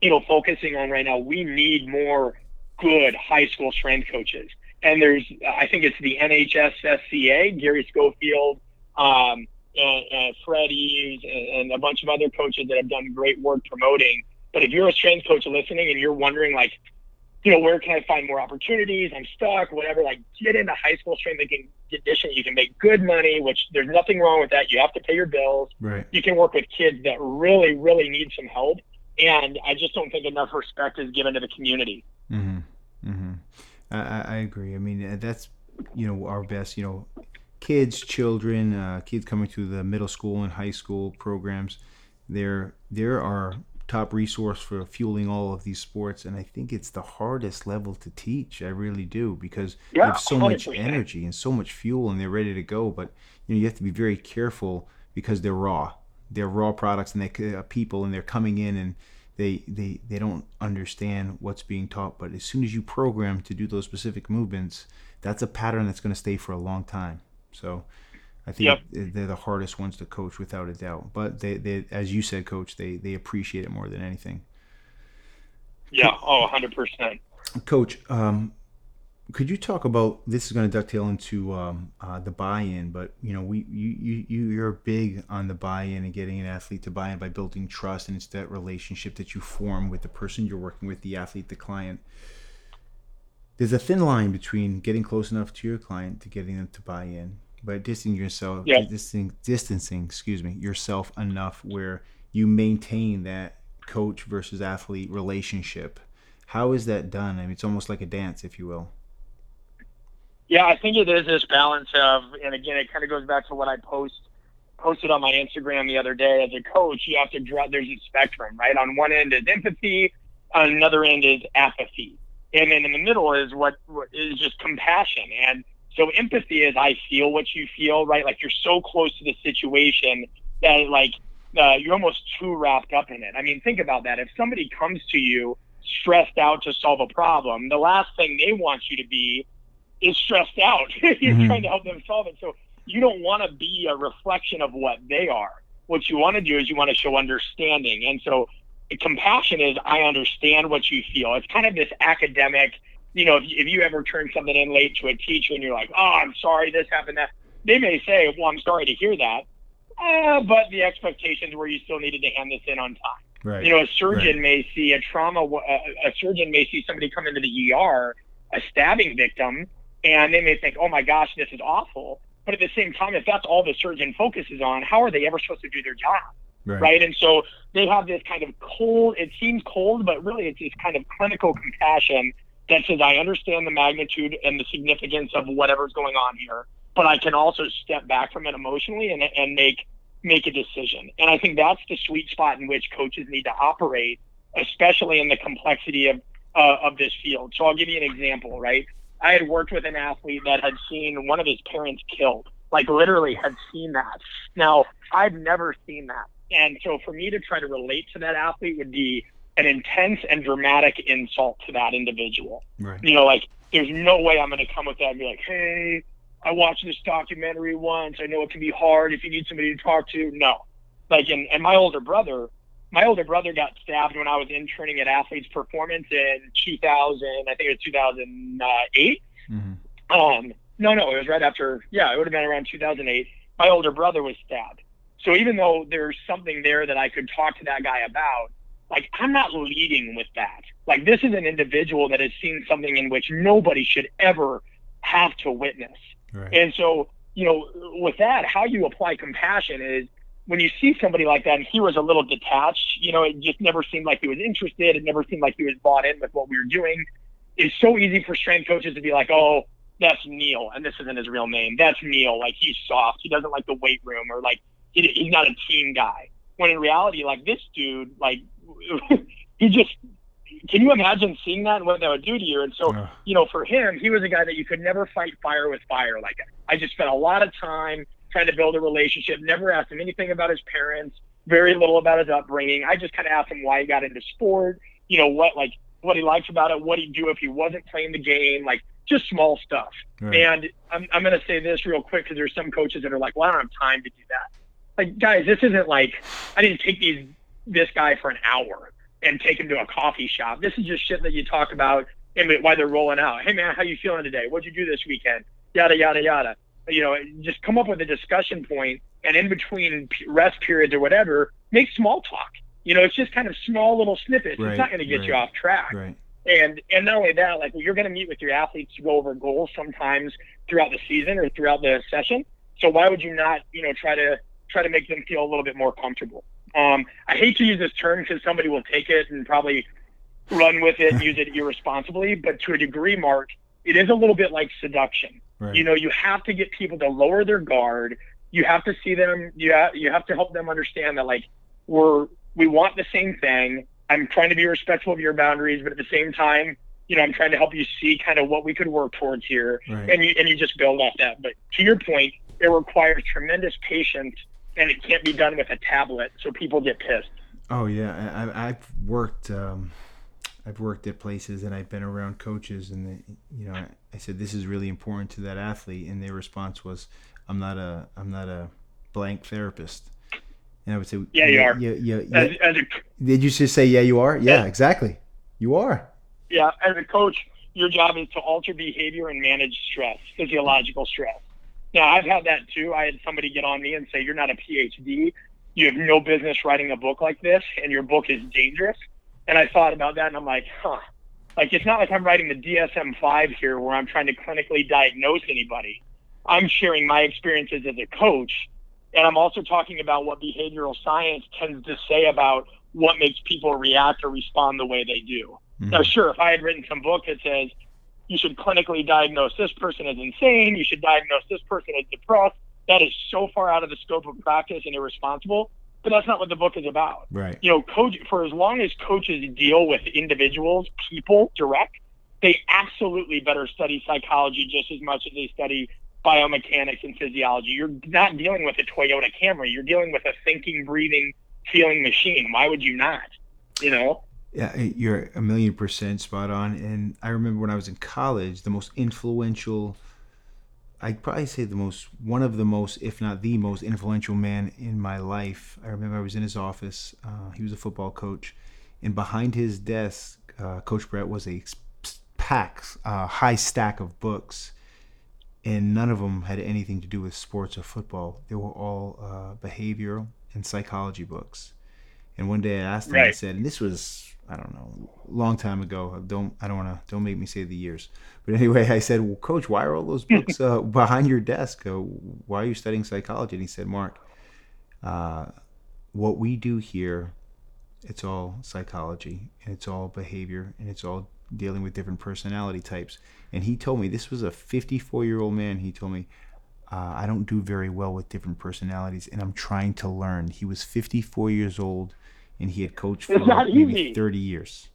you know, focusing on right now. We need more good high school strength coaches. And there's, I think it's the NHSSCA, Gary Schofield, um, and, and Fred Eaves, and, and a bunch of other coaches that have done great work promoting. But if you're a strength coach listening and you're wondering, like, you know, where can I find more opportunities? I'm stuck, whatever. Like, get into high school strength and conditioning. You can make good money, which there's nothing wrong with that. You have to pay your bills. Right. You can work with kids that really, really need some help. And I just don't think enough respect is given to the community. Mm-hmm. Mm-hmm. I, I agree. I mean, that's you know our best. You know, kids, children, uh, kids coming through the middle school and high school programs. There, there are top resource for fueling all of these sports and i think it's the hardest level to teach. I really do because yeah, you have so 100%. much energy and so much fuel and they're ready to go but you know you have to be very careful because they're raw. They're raw products and they uh, people and they're coming in and they they they don't understand what's being taught but as soon as you program to do those specific movements that's a pattern that's going to stay for a long time. So I think yep. they're the hardest ones to coach without a doubt. But they, they, as you said, coach, they they appreciate it more than anything. Yeah. Oh, 100 percent. Coach, um, could you talk about this? Is going to dovetail into um, uh, the buy-in, but you know, we you you you're big on the buy-in and getting an athlete to buy in by building trust, and it's that relationship that you form with the person you're working with, the athlete, the client. There's a thin line between getting close enough to your client to getting them to buy in but distancing yourself, yeah. distancing, distancing, excuse me, yourself enough where you maintain that coach versus athlete relationship. How is that done? I mean, it's almost like a dance, if you will. Yeah, I think it is this balance of, and again, it kind of goes back to what I post posted on my Instagram the other day. As a coach, you have to draw. There's a spectrum, right? On one end is empathy, on another end is apathy, and then in the middle is what, what is just compassion and so empathy is I feel what you feel, right? Like you're so close to the situation that like uh, you're almost too wrapped up in it. I mean, think about that. If somebody comes to you stressed out to solve a problem, the last thing they want you to be is stressed out. you're mm-hmm. trying to help them solve it. So you don't want to be a reflection of what they are. What you want to do is you want to show understanding. And so compassion is I understand what you feel. It's kind of this academic you know, if, if you ever turn something in late to a teacher and you're like, oh, I'm sorry, this happened, that, they may say, well, I'm sorry to hear that. Uh, but the expectations were you still needed to hand this in on time. Right. You know, a surgeon right. may see a trauma, a, a surgeon may see somebody come into the ER, a stabbing victim, and they may think, oh my gosh, this is awful. But at the same time, if that's all the surgeon focuses on, how are they ever supposed to do their job? Right. right. And so they have this kind of cold, it seems cold, but really it's this kind of clinical compassion that says I understand the magnitude and the significance of whatever's going on here, but I can also step back from it emotionally and, and make make a decision. And I think that's the sweet spot in which coaches need to operate, especially in the complexity of uh, of this field. So I'll give you an example, right? I had worked with an athlete that had seen one of his parents killed, like literally had seen that. Now, I've never seen that. And so for me to try to relate to that athlete would be an intense and dramatic insult to that individual. Right. You know, like there's no way I'm going to come with that and be like, hey, I watched this documentary once. I know it can be hard if you need somebody to talk to. No. Like, and, and my older brother, my older brother got stabbed when I was interning at Athletes Performance in 2000, I think it was 2008. Mm-hmm. Um, no, no, it was right after, yeah, it would have been around 2008. My older brother was stabbed. So even though there's something there that I could talk to that guy about, like I'm not leading with that. Like this is an individual that has seen something in which nobody should ever have to witness. Right. And so, you know, with that, how you apply compassion is when you see somebody like that and he was a little detached, you know, it just never seemed like he was interested. It never seemed like he was bought in with what we were doing. It's so easy for strength coaches to be like, oh, that's Neil, and this isn't his real name. That's Neil. Like he's soft. He doesn't like the weight room, or like he, he's not a team guy. When in reality, like this dude, like he just. Can you imagine seeing that and what that would do to you? And so, Ugh. you know, for him, he was a guy that you could never fight fire with fire. Like I just spent a lot of time trying to build a relationship. Never asked him anything about his parents. Very little about his upbringing. I just kind of asked him why he got into sport. You know what, like what he likes about it, what he'd do if he wasn't playing the game, like just small stuff. Right. And I'm, I'm going to say this real quick because there's some coaches that are like, well, I don't have time to do that. Like, guys, this isn't like I didn't take these this guy for an hour and take him to a coffee shop. This is just shit that you talk about and why they're rolling out. Hey, man, how you feeling today? What'd you do this weekend? Yada yada yada. You know, just come up with a discussion point, and in between rest periods or whatever, make small talk. You know, it's just kind of small little snippets. Right, it's not going to get you off track. Right. And and not only that, like you're going to meet with your athletes to go over goals sometimes throughout the season or throughout the session. So why would you not, you know, try to try to make them feel a little bit more comfortable? Um, I hate to use this term because somebody will take it and probably run with it, and use it irresponsibly. But to a degree, Marc, it is a little bit like seduction. Right. You know, you have to get people to lower their guard. You have to see them. You have, you have to help them understand that like we're we want the same thing. I'm trying to be respectful of your boundaries, but at the same time, you know, I'm trying to help you see kind of what we could work towards here, Right. and you and you just build off that. But to your point, it requires tremendous patience, and it can't be done with a tablet, so people get pissed. Oh yeah, I, I've worked. Um, I've worked at places and I've been around coaches, and they, you know, I, I said this is really important to that athlete, and their response was, "I'm not a, I'm not a blank therapist." And I would say, Yeah, you are. Yeah, yeah, yeah. As, as a Did you just say, "Yeah, you are"? Yeah, Yeah. exactly. You are. Yeah, as a coach, your job is to alter behavior and manage stress, physiological stress. Now, I've had that too. I had somebody get on me and say, You're not a PhD. You have no business writing a book like this, and your book is dangerous. And I thought about that, and I'm like, Huh. Like, it's not like I'm writing the DSM 5 here where I'm trying to clinically diagnose anybody. I'm sharing my experiences as a coach, and I'm also talking about what behavioral science tends to say about what makes people react or respond the way they do. Now, mm-hmm. sure, if I had written some book that says you should clinically diagnose this person as insane, you should diagnose this person as depressed, that is so far out of the scope of practice and irresponsible. But that's not what the book is about. Right. You know, coach for as long as coaches deal with individuals, people direct, they absolutely better study psychology just as much as they study biomechanics and physiology. You're not dealing with a Toyota Camry. You're dealing with a thinking, breathing, feeling machine. Why would you not? You know? Yeah, you're a million percent spot on. And I remember when I was in college, the most influential, I'd probably say the most, one of the most, if not the most influential man in my life. I remember I was in his office. Uh, he was a football coach. And behind his desk, uh, Coach Brett was a pack, uh, high stack of books. And none of them had anything to do with sports or football. They were all uh, behavioral and psychology books. And one day I asked him, I said, and this was, I don't know, long time ago. Don't, I don't want to, don't make me say the years. But anyway, I said, well, coach, why are all those books uh, behind your desk? Uh, why are you studying psychology? And he said, Marc, uh, what we do here, it's all psychology and it's all behavior and it's all dealing with different personality types. And he told me, this was a 54 year old man. He told me, uh, I don't do very well with different personalities and I'm trying to learn. He was 54 years old and he had coached for maybe. 30 years.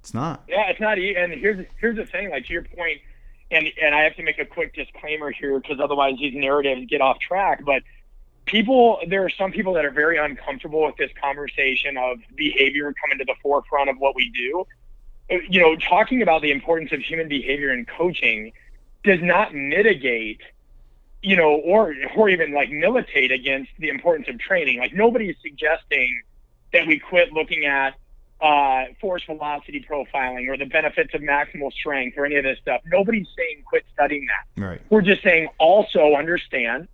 It's not. Yeah, it's not. And here's here's the thing. Like to your point, and and I have to make a quick disclaimer here because otherwise these narratives get off track. But people, there are some people that are very uncomfortable with this conversation of behavior coming to the forefront of what we do. Uh, You know, talking about the importance of human behavior in coaching does not mitigate you know, or or even like militate against the importance of training. Like nobody's suggesting that we quit looking at uh, force velocity profiling or the benefits of maximal strength or any of this stuff. Nobody's saying quit studying that. Right. We're just saying also understand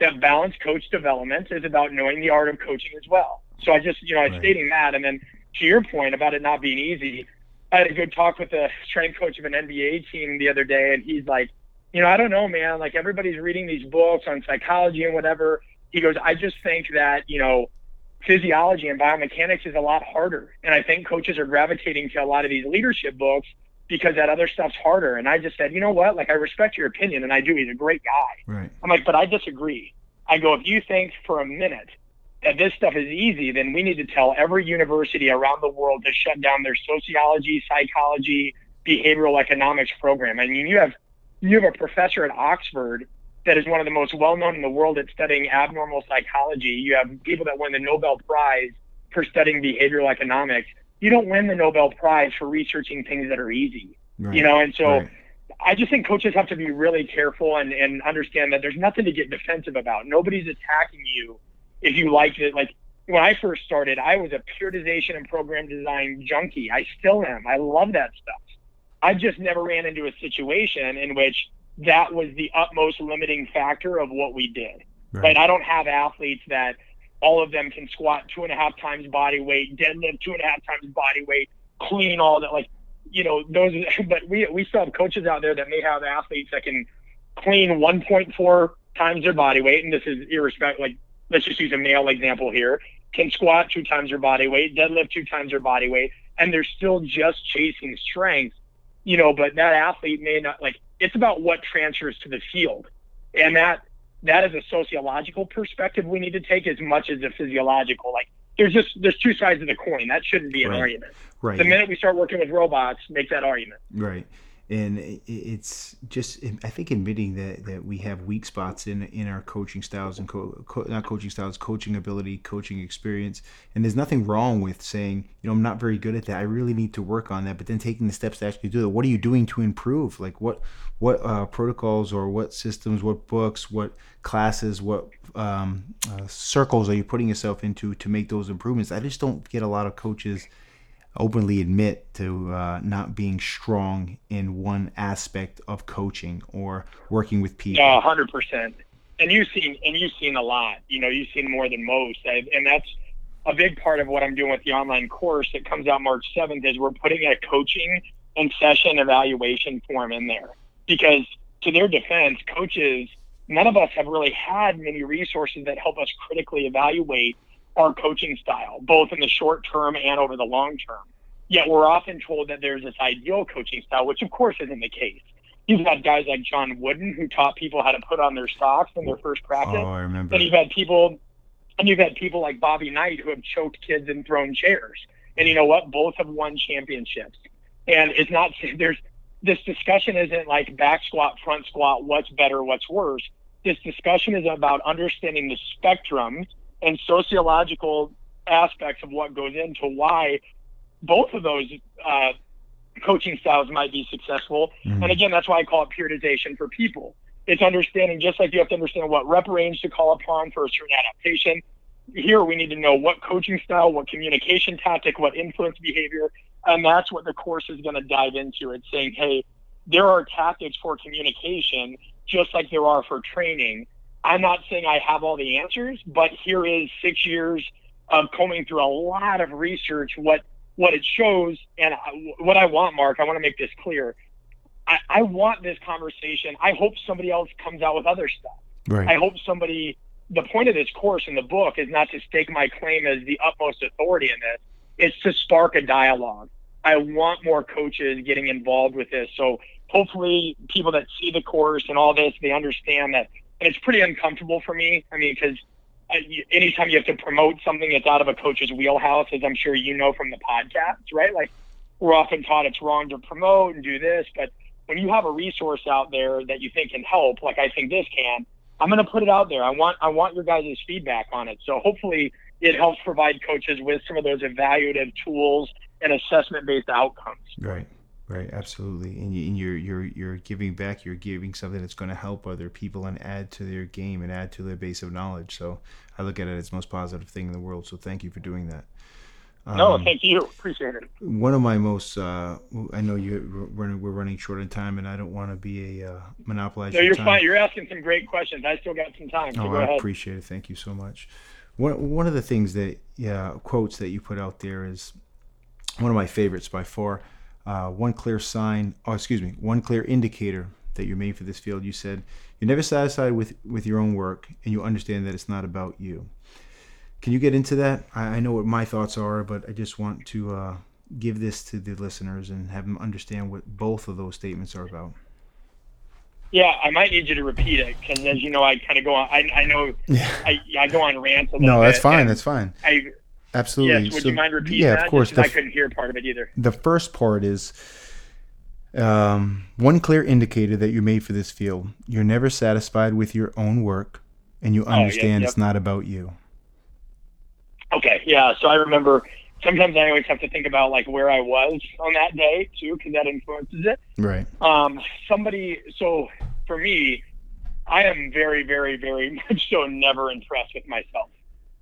that balanced coach development is about knowing the art of coaching as well. So I just, you know, I'm Right. stating that. And then to your point about it not being easy, I had a good talk with the strength coach of an NBA team the other day, and he's like, you know, I don't know, man. Like everybody's reading these books on psychology and whatever. He goes, I just think that, you know, physiology and biomechanics is a lot harder. And I think coaches are gravitating to a lot of these leadership books because that other stuff's harder. And I just said, you know what? Like, I respect your opinion, and I do. He's a great guy. Right. I'm like, but I disagree. I go, if you think for a minute that this stuff is easy, then we need to tell every university around the world to shut down their sociology, psychology, behavioral economics program. I mean, you have you have a professor at Oxford that is one of the most well known in the world at studying abnormal psychology. You have people that win the Nobel Prize for studying behavioral economics. You don't win the Nobel Prize for researching things that are easy. Right. You know, and so Right. I just think coaches have to be really careful and, and understand that there's nothing to get defensive about. Nobody's attacking you if you like it. Like when I first started, I was a periodization and program design junkie. I still am. I love that stuff. I just never ran into a situation in which that was the utmost limiting factor of what we did. Right. I don't have athletes that all of them can squat two and a half times body weight, deadlift two and a half times body weight, clean all that. Like, you know, those, but we, we still have coaches out there that may have athletes that can clean 1.4 times their body weight. And this is irrespective, like, let's just use a male example here, can squat two times their body weight, deadlift two times their body weight, and they're still just chasing strength, you know, but that athlete may not like it's about what transfers to the field. And that that is a sociological perspective we need to take as much as a physiological. Like there's just there's two sides of the coin. That shouldn't be an Right. argument. Right. The minute we start working with robots, make that argument. Right. And it's just, I think, admitting that, that we have weak spots in in our coaching styles and co- co- not coaching styles, coaching ability, coaching experience. And there's nothing wrong with saying, you know, I'm not very good at that. I really need to work on that. But then taking the steps to actually do that. What are you doing to improve? Like what what uh, protocols or what systems, what books, what classes, what um, uh, circles are you putting yourself into to make those improvements? I just don't get a lot of coaches openly admit to uh, not being strong in one aspect of coaching or working with people. Yeah, hundred percent. And you've seen and you've seen a lot. You know, you've seen more than most, I- and that's a big part of what I'm doing with the online course that comes out March seventh. Is we're putting a coaching and session evaluation form in there because, to their defense, coaches, none of us have really had many resources that help us critically evaluate our coaching style, both in the short term and over the long term. Yet we're often told that there's this ideal coaching style, which of course isn't the case. You've had guys like John Wooden who taught people how to put on their socks in their first practice. Oh, I remember. And you've had people, and you've had people like Bobby Knight who have choked kids and thrown chairs. And you know what? Both have won championships. And it's not there's this discussion isn't like back squat, front squat, what's better, what's worse. This discussion is about understanding the spectrum and sociological aspects of what goes into why both of those uh, coaching styles might be successful. Mhm. And again, that's why I call it periodization for people. It's understanding, just like you have to understand what rep range to call upon for a certain adaptation. Here, we need to know what coaching style, what communication tactic, what influence behavior, and that's what the course is going to dive into. It's saying, hey, there are tactics for communication, just like there are for training. I'm not saying I have all the answers, but here is six years of combing through a lot of research. What what it shows, and I- what I want, Marc, I want to make this clear. I, I want this conversation. I hope somebody else comes out with other stuff. right. I hope somebody. The point of this course in the book is not to stake my claim as the utmost authority in this. It's to spark a dialogue. I want more coaches getting involved with this. So hopefully, people that see the course and all this, they understand that. And it's pretty uncomfortable for me. I mean, because Uh, anytime you have to promote something that's out of a coach's wheelhouse, as I'm sure you know from the podcast, right? Like we're often taught it's wrong to promote and do this, but when you have a resource out there that you think can help, like I think this can, I'm going to put it out there. I want I want your guys' feedback on it. So hopefully it helps provide coaches with some of those evaluative tools and assessment based outcomes. Right, right, absolutely. And, you, and you're you're you're giving back. You're giving something that's going to help other people and add to their game and add to their base of knowledge. So I look at it as the most positive thing in the world. So thank you for doing that. no, Um, thank you. Appreciate it. one of my most uh, I know you we're, we're running short on time, and I don't want to be a uh, monopolize. No, you're time. fine. You're asking some great questions. I still got some time. So Oh, I ahead. appreciate it. Thank you so much. One one of the things that yeah quotes that you put out there is one of my favorites by far. Uh, one clear sign, oh excuse me, one clear indicator that you're made for this field. You said you're never satisfied with with your own work, and you understand that it's not about you. Can you get into that? I, I know what my thoughts are, but I just want to uh, give this to the listeners and have them understand what both of those statements are about. Yeah, I might need you to repeat it because, as you know, I kind of go on. I, I know I, I go on rants a little No, that's bit, fine. That's fine. I Absolutely. yes. Would So- you mind repeating yeah, that? of course. The I couldn't hear part of it either. the first part is um, one clear indicator that you're made for this field. You're never satisfied with your own work, and you Oh, understand yep. it's not about you. Okay, yeah. So I remember sometimes I always have to think about like where I was on that day too, because that influences it. Right. Um, somebody. So for me, I am very, very, very much so never impressed with myself.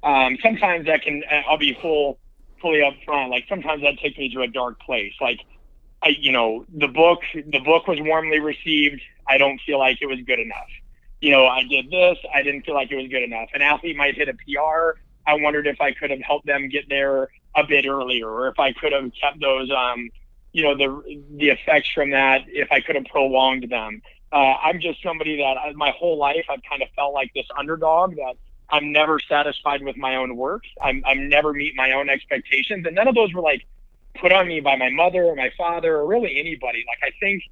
Um, sometimes that can. I'll be full, fully upfront. Like sometimes that takes me to a dark place. Like I, you know, the book. The book was warmly received. I don't feel like it was good enough. You know, I did this. I didn't feel like it was good enough. An athlete might hit a PR. I wondered if I could have helped them get there a bit earlier, or if I could have kept those, um, you know, the the effects from that. If I could have prolonged them. Uh, I'm just somebody that uh, my whole life I've kind of felt like this underdog that I'm never satisfied with my own work. I'm I'm never meet my own expectations, and none of those were like put on me by my mother or my father or really anybody. Like I think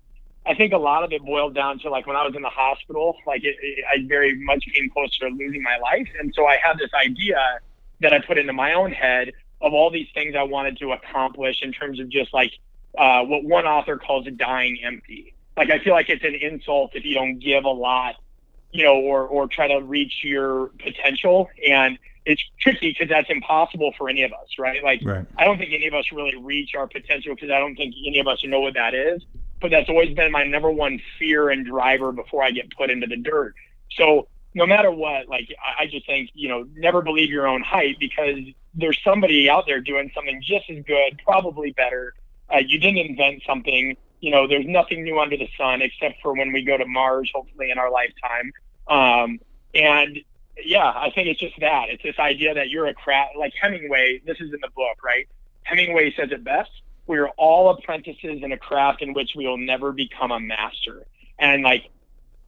I think a lot of it boiled down to like when I was in the hospital, like it, it, I very much came closer to losing my life, and so I had this idea that I put into my own head of all these things I wanted to accomplish in terms of just like uh, what one author calls a dying empty. Like I feel like it's an insult if you don't give a lot, you know, or or try to reach your potential, and it's tricky because that's impossible for any of us, right? Like Right. I don't think any of us really reach our potential because I don't think any of us know what that is. But that's always been my number one fear and driver before I get put into the dirt. So no matter what, like I, I just think you know never believe your own hype because there's somebody out there doing something just as good, probably better. Uh, you didn't invent something. You know, there's nothing new under the sun except for when we go to Mars, hopefully in our lifetime. Um, and yeah, I think it's just that. It's this idea that you're a craft, like Hemingway. This is in the book, right? Hemingway says it best. We are all apprentices in a craft in which we will never become a master. And like,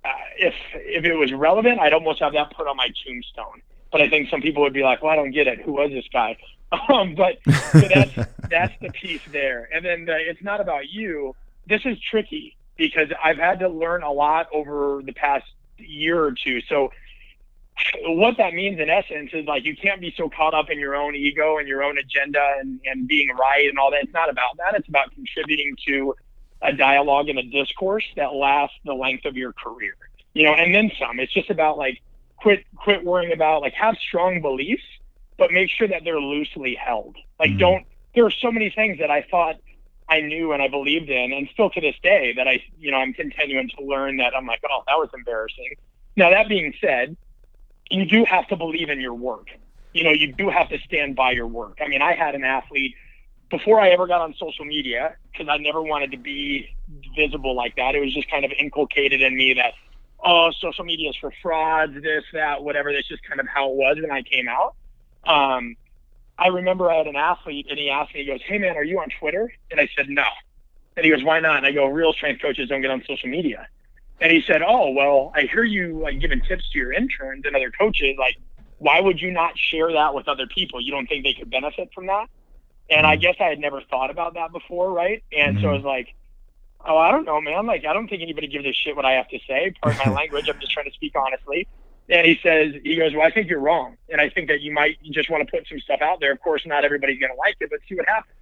uh, if if it was relevant, I'd almost have that put on my tombstone. But I think some people would be like, "Well, I don't get it. Who was this guy?" Um, but so that's that's the piece there. And then the, it's not about you. This is tricky because I've had to learn a lot over the past year or two. So what that means in essence is like you can't be so caught up in your own ego and your own agenda and, and being right and all that. It's not about that. It's about contributing to a dialogue and a discourse that lasts the length of your career. You know, and then some. It's just about like quit quit worrying about like have strong beliefs, but make sure that they're loosely held. Like Mhm. don't there are so many things that I thought I knew and I believed in and still to this day that I you know, I'm continuing to learn that I'm like, oh, that was embarrassing. Now that being said, you do have to believe in your work. You know, you do have to stand by your work. I mean, I had an athlete before I ever got on social media because I never wanted to be visible like that. It was just kind of inculcated in me that, oh, social media is for frauds, this, that, whatever. That's just kind of how it was when I came out. Um, I remember I had an athlete and he asked me, he goes, Hey man, are you on Twitter? And I said, No. And he goes, Why not? And I go, Real strength coaches don't get on social media. And he said, "Oh, well, I hear you like giving tips to your interns and other coaches. Like, why would you not share that with other people? You don't think they could benefit from that?" And I guess I had never thought about that before, right? And so I was like, "Oh, I don't know, man. Like, I don't think anybody gives a shit what I have to say. Part of my language. I'm just trying to speak honestly." And he says, he goes, "Well, I think you're wrong, and I think that you might just want to put some stuff out there. Of course, not everybody's going to like it, but see what happens."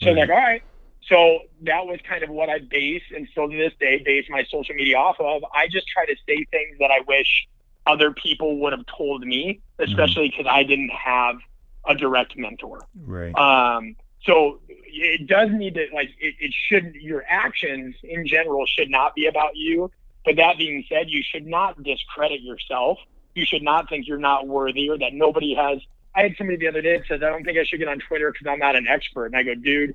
So Right. like, "All right." So that was kind of what I base and still to this day base my social media off of. I just try to say things that I wish other people would have told me, especially because I didn't have a direct mentor. Right. Um, so it does need to like it, it should your actions in general should not be about you. But that being said, you should not discredit yourself. You should not think you're not worthy or that nobody has. I had somebody the other day that says, I don't think I should get on Twitter because I'm not an expert. And I go, dude,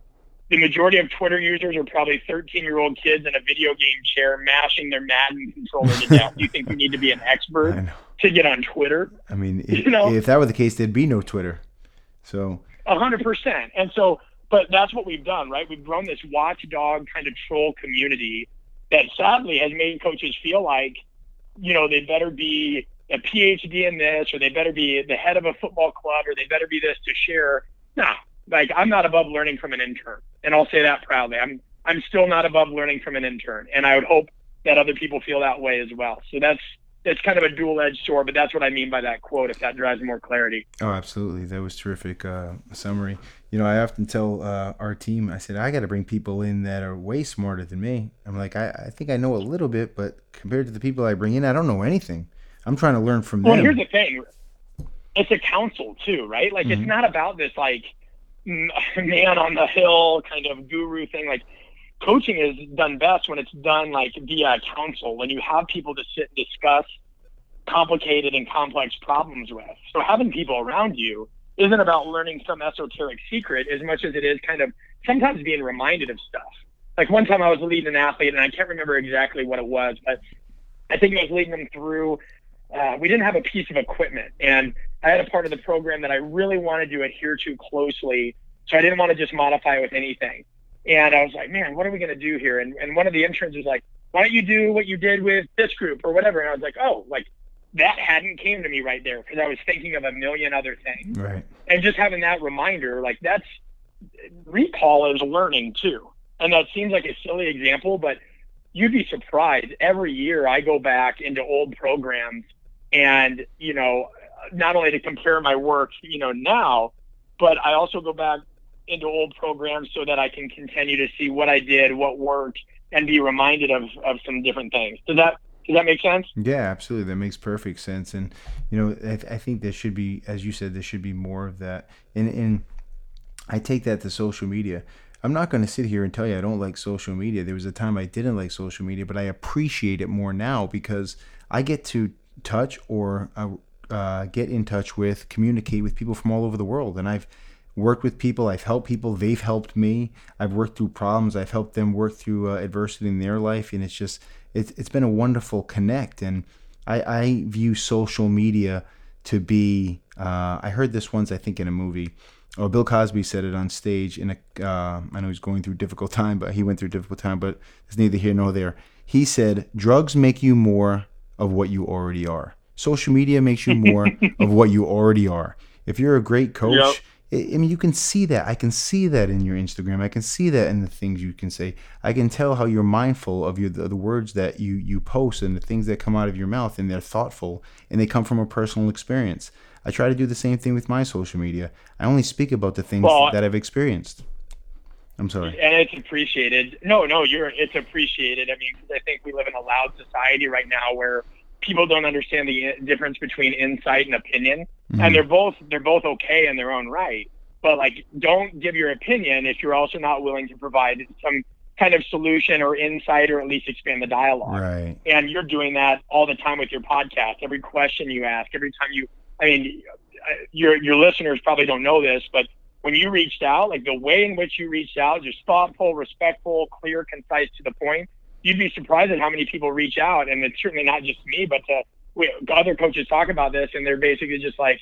the majority of Twitter users are probably 13 year old kids in a video game chair mashing their Madden controller to death. Do you think you need to be an expert to get on Twitter? I mean, You if, know? if that were the case, there'd be no Twitter. So hundred percent. And so, but that's what we've done, right? We've grown this watchdog kind of troll community that sadly has made coaches feel like, you know, they better be a PhD in this, or they better be the head of a football club, or they better be this to share. Nah, like I'm not above learning from an intern, and I'll say that proudly. I'm I'm still not above learning from an intern, and I would hope that other people feel that way as well. So that's it's kind of a dual-edged sword, but that's what I mean by that quote. If that drives more clarity. Oh, absolutely. That was terrific uh, summary. You know, I often tell uh, our team, I said, I got to bring people in that are way smarter than me. I'm like, I, I think I know a little bit, but compared to the people I bring in, I don't know anything. I'm trying to learn from well, them. Well, here's the thing. It's a council too, right? Like, mm-hmm. it's not about this like man on the hill kind of guru thing. Like, coaching is done best when it's done like via counsel, when you have people to sit and discuss complicated and complex problems with. So having people around you isn't about learning some esoteric secret as much as it is kind of sometimes being reminded of stuff. Like one time I was leading an athlete and I can't remember exactly what it was, but I think I was leading them through uh, we didn't have a piece of equipment and I had a part of the program that I really wanted to adhere to closely. So I didn't want to just modify it with anything. And I was like, man, what are we going to do here? And, and one of the interns was like, why don't you do what you did with this group or whatever? And I was like, oh, like that hadn't came to me right there because I was thinking of a million other things. Right. And just having that reminder, like that's recall is learning too. And that seems like a silly example, but you'd be surprised. Every year I go back into old programs and, you know, not only to compare my work, you know, now, but I also go back into old programs so that I can continue to see what I did, what worked, and be reminded of, of some different things. Does that does that make sense? Yeah, absolutely. That makes perfect sense. And you know, I, I think there should be, as you said, there should be more of that. And and I take that to social media. I'm not going to sit here and tell you I don't like social media. There was a time I didn't like social media, but I appreciate it more now because I get to touch or uh, uh, get in touch with, communicate with people from all over the world, and I've worked with people. I've helped people. They've helped me. I've worked through problems. I've helped them work through uh, adversity in their life, and it's just it's it's been a wonderful connect. And I, I view social media to be. Uh, I heard this once, I think, in a movie. Or Bill Cosby said it on stage in a. Uh, I know he's going through a difficult time, but he went through a difficult time. But it's neither here nor there. He said, "Drugs make you more of what you already are. Social media makes you more of what you already are. If you're a great coach." Yep I mean, you can see that. I can see that in your Instagram. I can see that in the things you can say. I can tell how you're mindful of your the, the, words that you you post and the things that come out of your mouth, and they're thoughtful and they come from a personal experience. I try to do the same thing with my social media. I only speak about the things well, that I've experienced. I'm sorry. And it's appreciated. No, no, you're. It's appreciated. I mean, I think we live in a loud society right now where people don't understand the difference between insight and opinion, mm-hmm. and they're both they're both okay in their own right. But like, don't give your opinion if you're also not willing to provide some kind of solution or insight, or at least expand the dialogue. Right. And you're doing that all the time with your podcast. Every question you ask, every time you, I mean, your your listeners probably don't know this, but when you reached out, like the way in which you reached out, just thoughtful, respectful, clear, concise, to the point you'd be surprised at how many people reach out, and it's certainly not just me, but to, we, other coaches talk about this, and they're basically just like,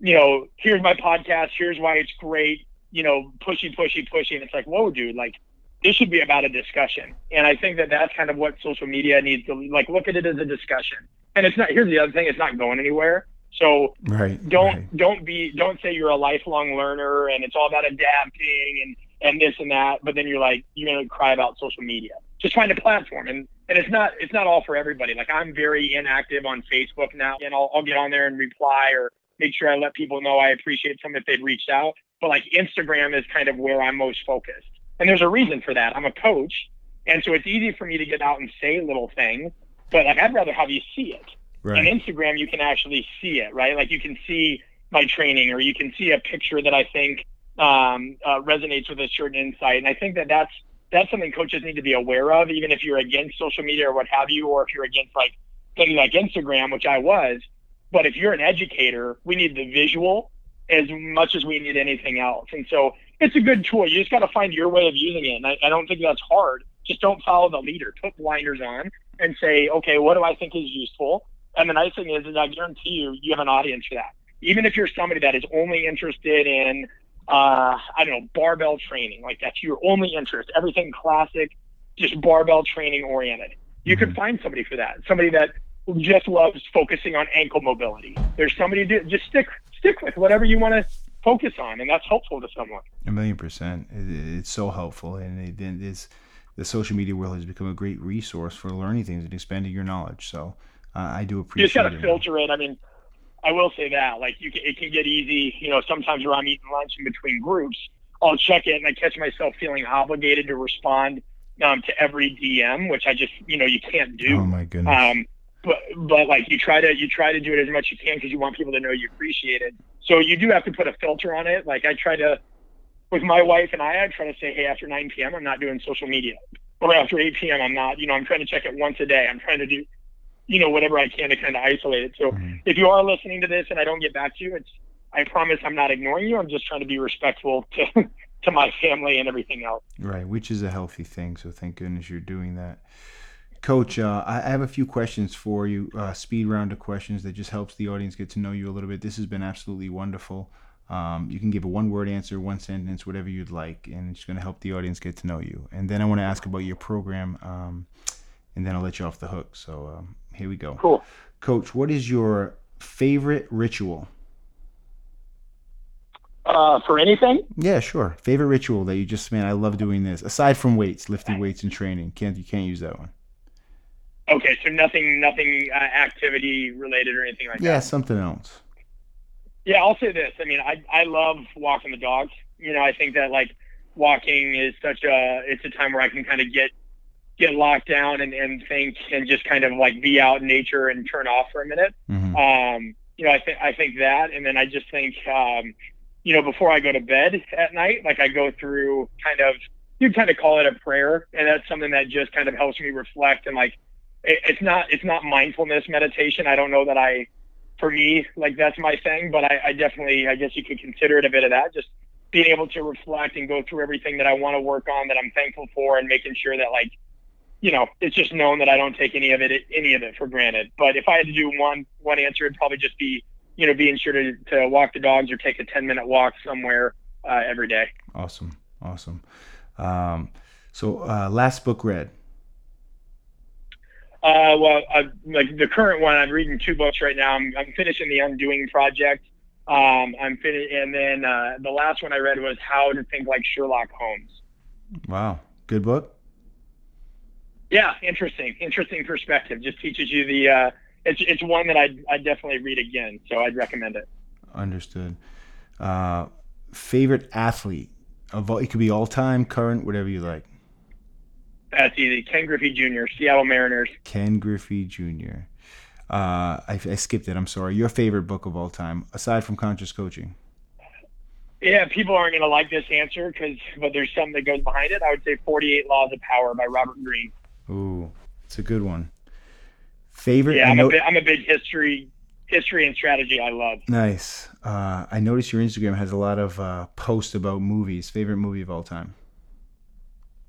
you know, here's my podcast, here's why it's great, you know, pushy, pushy, pushy, and it's like, whoa, dude, like this should be about a discussion, and I think that that's kind of what social media needs to like look at it as a discussion, and it's not. Here's the other thing: it's not going anywhere. So right, don't right. don't be don't say you're a lifelong learner and it's all about adapting and and this and that, but then you're like you're gonna cry about social media just find a platform. And and it's not it's not all for everybody. Like i'm very inactive on facebook now and i'll, I'll get on there and reply or make sure i let people know i appreciate some if they've reached out. But like instagram is kind of where i'm most focused. And there's a reason for that. I'm a coach and so it's easy for me to get out and say little things but like i'd rather have you see it. Right. on instagram you can actually see it right? Like you can see my training or you can see a picture that i think um, uh, resonates with a certain insight. And i think that that's that's something coaches need to be aware of, even if you're against social media or what have you, or if you're against like things like Instagram, which I was. But if you're an educator, we need the visual as much as we need anything else. And so it's a good tool. You just got to find your way of using it. And I, I don't think that's hard. Just don't follow the leader. Put blinders on and say, okay, what do I think is useful? And the nice thing is, is I guarantee you, you have an audience for that. Even if you're somebody that is only interested in uh, I don't know, barbell training. Like that's your only interest. Everything classic, just barbell training oriented. You mm-hmm. could find somebody for that. Somebody that just loves focusing on ankle mobility. There's somebody to just stick stick with whatever you want to focus on, and that's helpful to someone. A million percent. It's so helpful, and it, is the social media world has become a great resource for learning things and expanding your knowledge. So uh, I do appreciate. You just got to filter it. I mean, I will say that like you can, it can get easy. You know, sometimes where I'm eating lunch in between groups, I'll check it and I catch myself feeling obligated to respond um, to every DM, which I just you know you can't do. Oh my goodness. Um, but but like you try to you try to do it as much as you can because you want people to know you appreciate it. So you do have to put a filter on it. Like I try to with my wife and I, I try to say, hey, after 9 p.m., I'm not doing social media, or after 8 p.m., I'm not. You know, I'm trying to check it once a day. I'm trying to do, you know, whatever I can to kind of isolate it. So Mhm. if you are listening to this and I don't get back to you, it's I promise I'm not ignoring you. I'm just trying to be respectful to to my family and everything else. Right, which is a healthy thing. So thank goodness you're doing that. Coach, uh, I I have a few questions for you, uh, speed round of questions that just helps the audience get to know you a little bit. This has been absolutely wonderful. Um, you can give a one word answer, one sentence, whatever you'd like, and it's going to help the audience get to know you. And then I want to ask about your program, um, and then I'll let you off the hook. So um, here we go. Cool. Coach, what is your favorite ritual? Uh, for anything, Yeah, sure. Favorite ritual that you just man, I love doing this. Aside from weights, lifting weights and training, can't you can't use that one? okay. So nothing, nothing uh, activity related or anything like Yeah, that. Yeah, something else. Yeah, I'll say this. I mean, I I love walking the dogs. You know, I think that like walking is such a it's a time where I can kind of get get locked down and, and think and just kind of like be out in nature and turn off for a minute. hmm Um, you know, I think I think that, and then I just think, um, you know, before I go to bed at night, like I go through kind of you kind of call it a prayer, and that's something that just kind of helps me reflect and like it, it's not it's not mindfulness meditation. I don't know that I, for me, like that's my thing, but I, I definitely I guess you could consider it a bit of that. Just being able to reflect and go through everything that I want to work on that I'm thankful for, and making sure that like you know, it's just known that I don't take any of it, any of it for granted. But if I had to do one, one answer, it'd probably just be, you know, being sure to, to walk the dogs or take a 10 minute walk somewhere uh, every day. Awesome, awesome. Um, so uh, last book read. Uh, well, I, like the current one, I'm reading two books right now. I'm, I'm finishing the Undoing Project. Um, I'm fin- and then uh, the last one I read was How to Think Like Sherlock Holmes. Wow, good book. Yeah, interesting, interesting perspective. Just teaches you the. Uh, it's it's one that I I definitely read again, so I'd recommend it. Understood. Uh, favorite athlete of all? It could be all time, current, whatever you like. That's easy. Ken Griffey Jr., Seattle Mariners. Ken Griffey Jr. Uh, I, I skipped it. I'm sorry. Your favorite book of all time, aside from Conscious Coaching. Yeah, people aren't going to like this answer because, but there's something that goes behind it. I would say 48 Laws of Power by Robert Greene. Ooh, it's a good one. Favorite? Yeah, I'm know- a big, I'm a big history, history and strategy. I love. Nice. Uh, I noticed your Instagram has a lot of uh, posts about movies. Favorite movie of all time?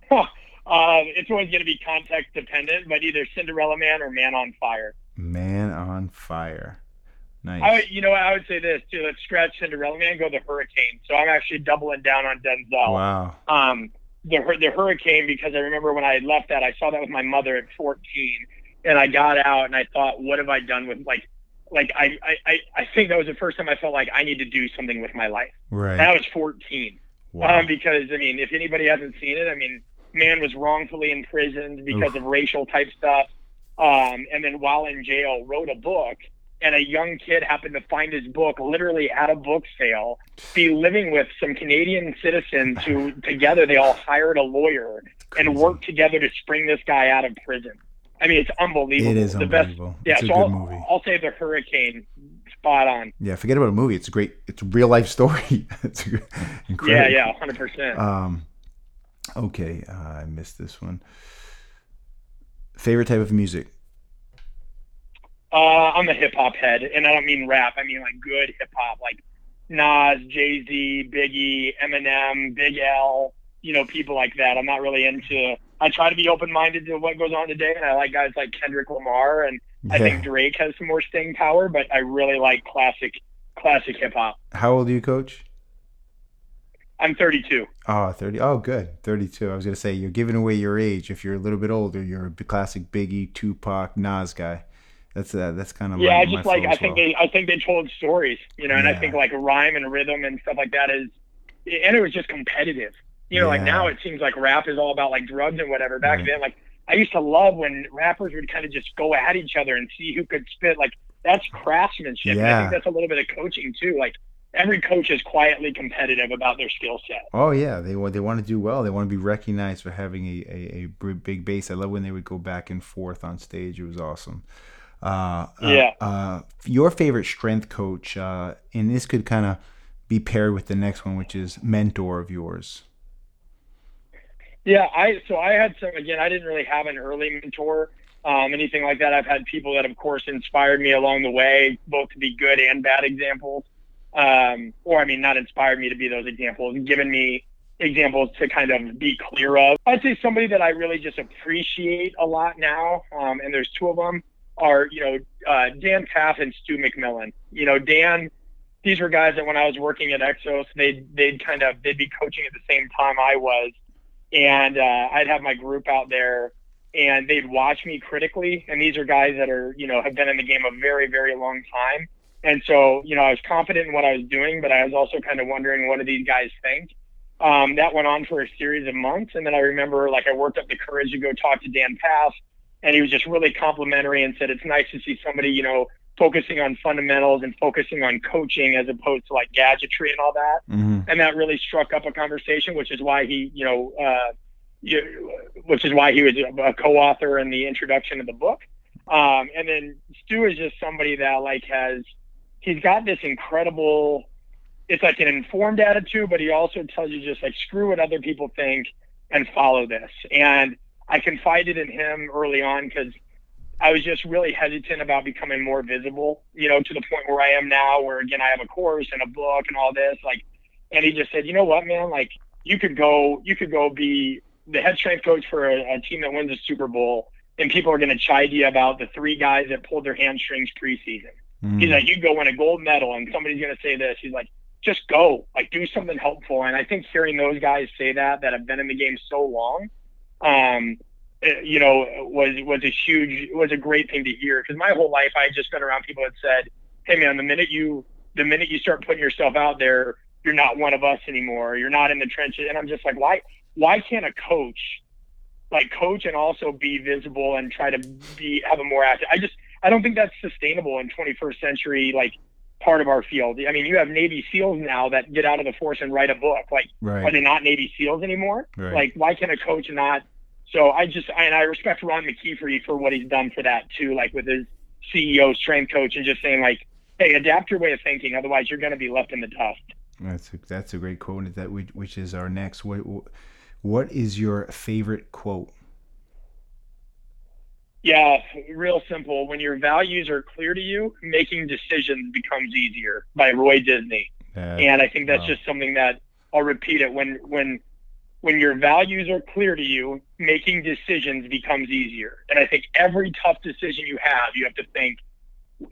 uh, it's always going to be context dependent, but either Cinderella Man or Man on Fire. Man on Fire. Nice. I, you know, I would say this too. Let's scratch Cinderella Man, go the Hurricane. So I'm actually doubling down on Denzel. wow. um, the hur- the hurricane because I remember when I left that I saw that with my mother at 14, and I got out and I thought, what have I done with like, like I I I- I think that was the first time I felt like I need to do something with my life. Right. And I was 14. Wow. Um, because I mean, if anybody hasn't seen it, I mean, man was wrongfully imprisoned because Oof. of racial type stuff, um, and then while in jail, wrote a book. And a young kid happened to find his book literally at a book sale, be living with some Canadian citizens who together they all hired a lawyer Crazy. and worked together to spring this guy out of prison. I mean, it's unbelievable. It is the best. unbelievable. Yeah, it's a so I'll, movie. I'll say the Hurricane, spot on. Yeah, forget about a movie. It's a great. It's a real life story. it's a good, Yeah, incredible. yeah, hundred percent. Um, okay, uh, I missed this one. Favorite type of music? Uh, I'm a hip hop head, and I don't mean rap. I mean like good hip hop, like Nas, Jay Z, Biggie, Eminem, Big L. You know, people like that. I'm not really into. I try to be open minded to what goes on today, and I like guys like Kendrick Lamar, and I think Drake has some more staying power. But I really like classic, classic hip hop. How old are you, Coach? I'm 32. Oh, 30. Oh, good. 32. I was going to say, you're giving away your age. If you're a little bit older, you're a classic Biggie, Tupac, Nas guy. That's uh, that's kind of yeah. my, I just like I think well. they I think they told stories, you know, and I think like rhyme and rhythm and stuff like that is, and it was just competitive. You know, like now it seems like rap is all about like drugs and whatever. Back Right. then, like I used to love when rappers would kind of just go at each other and see who could spit. Like that's craftsmanship. And I think that's a little bit of coaching too. Like every coach is quietly competitive about their skill set. Oh yeah, they want they want to do well. They want to be recognized for having a, a, a big bass. I love when they would go back and forth on stage. It was awesome. Uh, uh, Yeah. Uh, your favorite strength coach, uh, and this could kind of be paired with the next one, which is mentor of yours. Yeah, I so I had some again. I didn't really have an early mentor, um, anything like that. I've had people that, of course, inspired me along the way, both to be good and bad examples, um, or I mean, not inspired me to be those examples, given me examples to kind of be clear of. I'd say somebody that I really just appreciate a lot now, um, and there's two of them are you know uh, Dan Pfaff and Stu McMillan. You know, Dan. These were guys that when I was working at Exos, they'd they'd kind of they'd be coaching at the same time I was and uh, I'd have my group out there, and they'd watch me critically. And these are guys that are, you know, have been in the game a very, very long time. And so, you know, I was confident in what I was doing, but I was also kind of wondering what do these guys think. Um, that went on for a series of months, and then I remember, like, I worked up the courage to go talk to Dan Pfaff, and he was just really complimentary and said it's nice to see somebody, you know, focusing on fundamentals and focusing on coaching as opposed to like gadgetry and all that Mm-hmm. and that really struck up a conversation, which is why he, you know, uh, you, which is why he was a co-author in the introduction of the book. Um, and then Stu is just somebody that like has, he's got this incredible, it's like an informed attitude, but he also tells you just like screw what other people think and follow this. And I confided in him early on because I was just really hesitant about becoming more visible, you know, to the point where I am now, where again I have a course and a book and all this, like and he just said, you know what, man, like you could go, you could go be the head strength coach for a, a team that wins a Super Bowl, and people are going to chide you about the three guys that pulled their hamstrings preseason. Mm-hmm. He's like, you go win a gold medal, and somebody's going to say this. He's like, just go, like do something helpful. And I think hearing those guys say that that have been in the game so long, um, eh, you know, was was a huge, was a great thing to hear. Because my whole life I had just been around people that said, hey man, the minute you the minute you start putting yourself out there, you're not one of us anymore. You're not in the trenches. And I'm just like, why why can't a coach like coach and also be visible and try to be have a more active I just I don't think that's sustainable in 21st century like part of our field. I mean, you have Navy SEALs now that get out of the force and write a book. Like, Right. are they not Navy SEALs anymore? Right. Like, why can a coach not? So I just and I respect Ron McKeefery for what he's done for that too, like with his CEO strength coach and just saying like, hey, adapt your way of thinking, otherwise you're going to be left in the dust. That's a, that's a great quote. That which, which is our next. What what is your favorite quote? Yeah, real simple. When your values are clear to you, making decisions becomes easier by Roy Disney. Uh, and I think that's wow. just something that I'll repeat it when when when your values are clear to you, making decisions becomes easier. And I think every tough decision you have, you have to think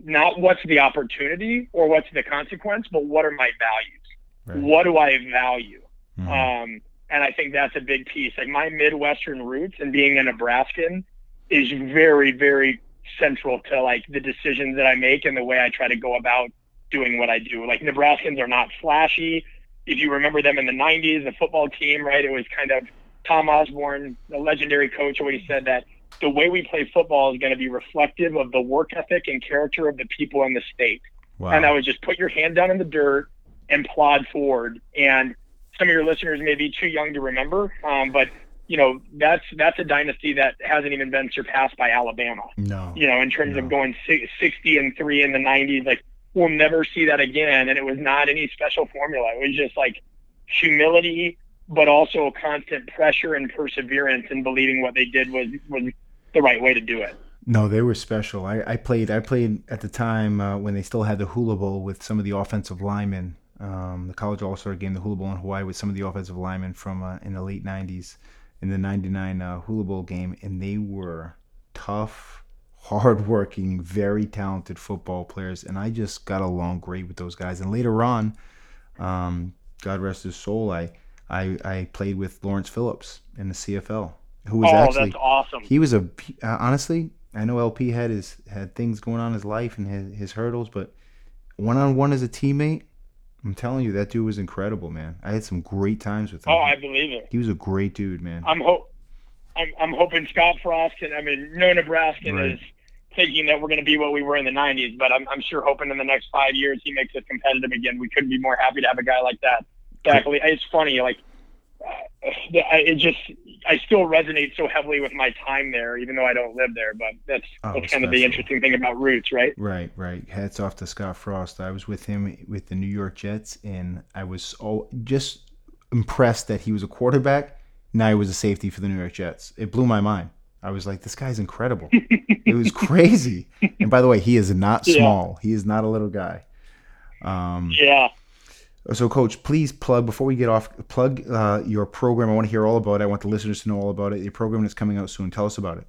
not what's the opportunity or what's the consequence, but what are my values? right. What do I value? Mhm. Um, and I think that's a big piece. Like my Midwestern roots and being a Nebraskan is very, very central to like the decisions that I make and the way I try to go about doing what I do. Like Nebraskans are not flashy. If you remember them in the 90s, the football team, right? It was kind of Tom Osborne, the legendary coach, always said that the way we play football is going to be reflective of the work ethic and character of the people in the state wow. and that was just put your hand down in the dirt and plod forward. And some of your listeners may be too young to remember, um, but you know that's that's a dynasty that hasn't even been surpassed by Alabama. no. You know, in terms No. of going 60 and three in the 90s, like we'll never see that again. And it was not any special formula. It was just like humility, but also constant pressure and perseverance and believing what they did was was the right way to do it. No, they were special. I, I played. I played at the time uh, when they still had the Hula Bowl with some of the offensive linemen. Um, the college All Star game, the Hula Bowl in Hawaii, with some of the offensive linemen from uh, in the late '90s, in the '99 uh, Hula Bowl game, and they were tough, hardworking, very talented football players, and I just got along great with those guys. And later on, um, God rest his soul, I, I I played with Lawrence Phillips in the CFL, who was oh, actually that's awesome. he was a uh, honestly I know LP had his had things going on in his life and his, his hurdles, but one on one as a teammate, I'm telling you, that dude was incredible, man. I had some great times with him. Oh, I believe it. he was a great dude, man. I'm hope I'm, I'm hoping Scott Frost and I mean no Nebraskan Right. is thinking that we're going to be what we were in the 90s, but I'm, I'm sure hoping in the next five years he makes it competitive again. We couldn't be more happy to have a guy like that. It's funny, like uh, it just I still resonate so heavily with my time there, even though I don't live there. But that's Oh, that's kind of the interesting thing about roots, right? Right, right. Hats off to Scott Frost. I was with him with the New York Jets, and I was so just impressed that he was a quarterback. Now he was a safety for the New York Jets. It blew my mind. I was like, this guy's incredible. it was crazy. And by the way, he is not Yeah. small. He is not a little guy. Um, Yeah. so, Coach, please plug before we get off. Plug uh, your program. I want to hear all about it. I want the listeners to know all about it. Your program is coming out soon. Tell us about it.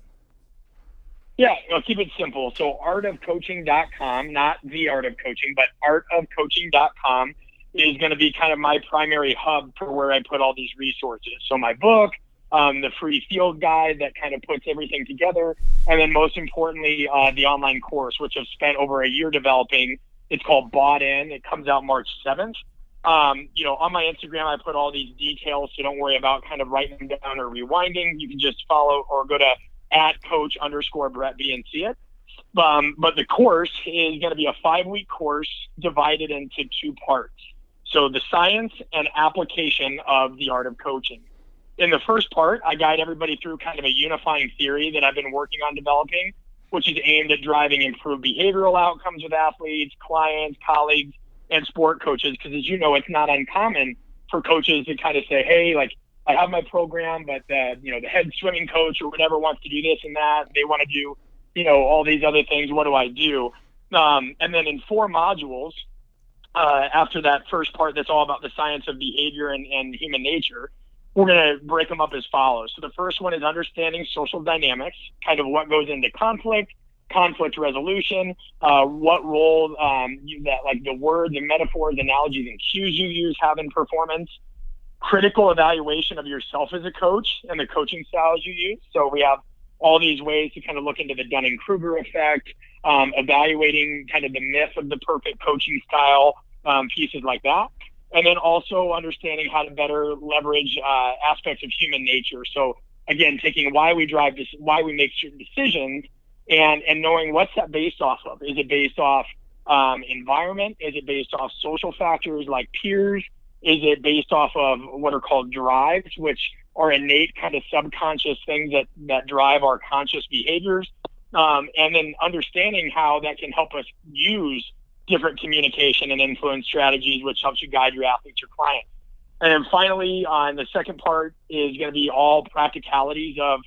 Yeah, I'll keep it simple. So artofcoaching.com, not the art of coaching, but artofcoaching.com is going to be kind of my primary hub for where I put all these resources. So my book, um, the free field guide that kind of puts everything together, and then most importantly, uh, the online course, which I've spent over a year developing. It's called Bought In. It comes out March 7th. Um, you know, on my Instagram, I put all these details, so don't worry about kind of writing them down or rewinding. You can just follow or go to at coach underscore Brett B and see it. Um, but the course is going to be a five week course divided into two parts. So the science and application of the art of coaching. In the first part, I guide everybody through kind of a unifying theory that I've been working on developing, which is aimed at driving improved behavioral outcomes with athletes, clients, colleagues, and sport coaches. Because as you know, it's not uncommon for coaches to kind of say, "Hey, like I have my program, but the you know the head swimming coach or whatever wants to do this and that. They want to do you know all these other things. What do I do?" Um, and then in four modules, uh, after that first part, that's all about the science of behavior and, and human nature. We're going to break them up as follows. So the first one is understanding social dynamics, kind of what goes into conflict, conflict resolution, uh, what role um, you, that like the words and metaphors, analogies, and cues you use have in performance. Critical evaluation of yourself as a coach and the coaching styles you use. So we have all these ways to kind of look into the Dunning Kruger effect, um, evaluating kind of the myth of the perfect coaching style, um, pieces like that. And then also understanding how to better leverage uh, aspects of human nature. So again, taking why we drive this, why we make certain decisions, and and knowing what's that based off of. Is it based off um, environment? Is it based off social factors like peers? Is it based off of what are called drives, which are innate kind of subconscious things that that drive our conscious behaviors? Um, and then understanding how that can help us use different communication and influence strategies, which helps you guide your athletes, your clients. And then finally, on the second part is going to be all practicalities of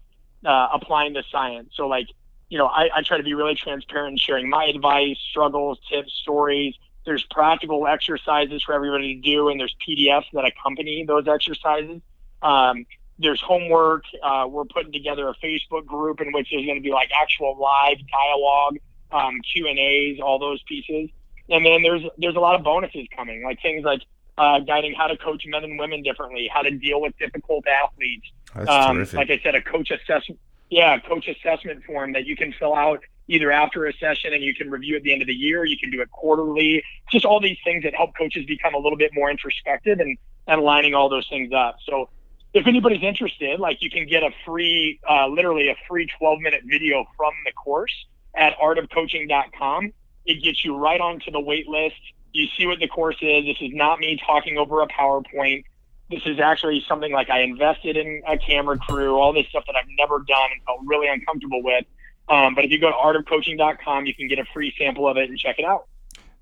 uh, applying the science. So, like, you know, I, I try to be really transparent in sharing my advice, struggles, tips, stories. There's practical exercises for everybody to do, and there's PDFs that accompany those exercises. Um, there's homework. Uh, we're putting together a Facebook group in which there's going to be like actual live dialogue, um, Q and A's, all those pieces. And then there's there's a lot of bonuses coming, like things like uh, guiding how to coach men and women differently, how to deal with difficult athletes, That's um, terrific. like I said, a coach assessment, yeah, coach assessment form that you can fill out either after a session and you can review at the end of the year. You can do it quarterly. Just all these things that help coaches become a little bit more introspective and and lining all those things up. So if anybody's interested, like you can get a free, uh, literally a free 12 minute video from the course at artofcoaching.com. It gets you right onto the wait list. You see what the course is. This is not me talking over a PowerPoint. This is actually something like I invested in a camera crew, all this stuff that I've never done and felt really uncomfortable with. Um, but if you go to artofcoaching.com, you can get a free sample of it and check it out.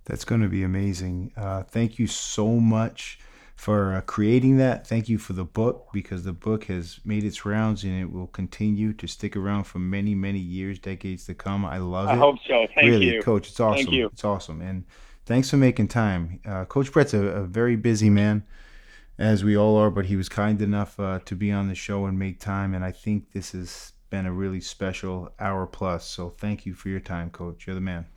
That's going to be amazing. Uh, thank you so much for uh, creating that. Thank you for the book because the book has made its rounds and it will continue to stick around for many, many years, decades to come. I love I it. I hope so. Thank really, you. Coach, it's awesome. Thank you. It's awesome. And thanks for making time. Uh, Coach Brett's a, a very busy man, as we all are, but he was kind enough uh, to be on the show and make time. And I think this has been a really special hour plus. So thank you for your time, Coach. You're the man.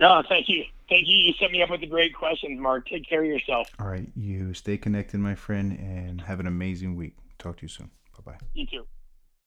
No, thank you. Thank you. You set me up with the great questions, Marc. Take care of yourself. All right, you stay connected, my friend, and have an amazing week. Talk to you soon. Bye bye. You too.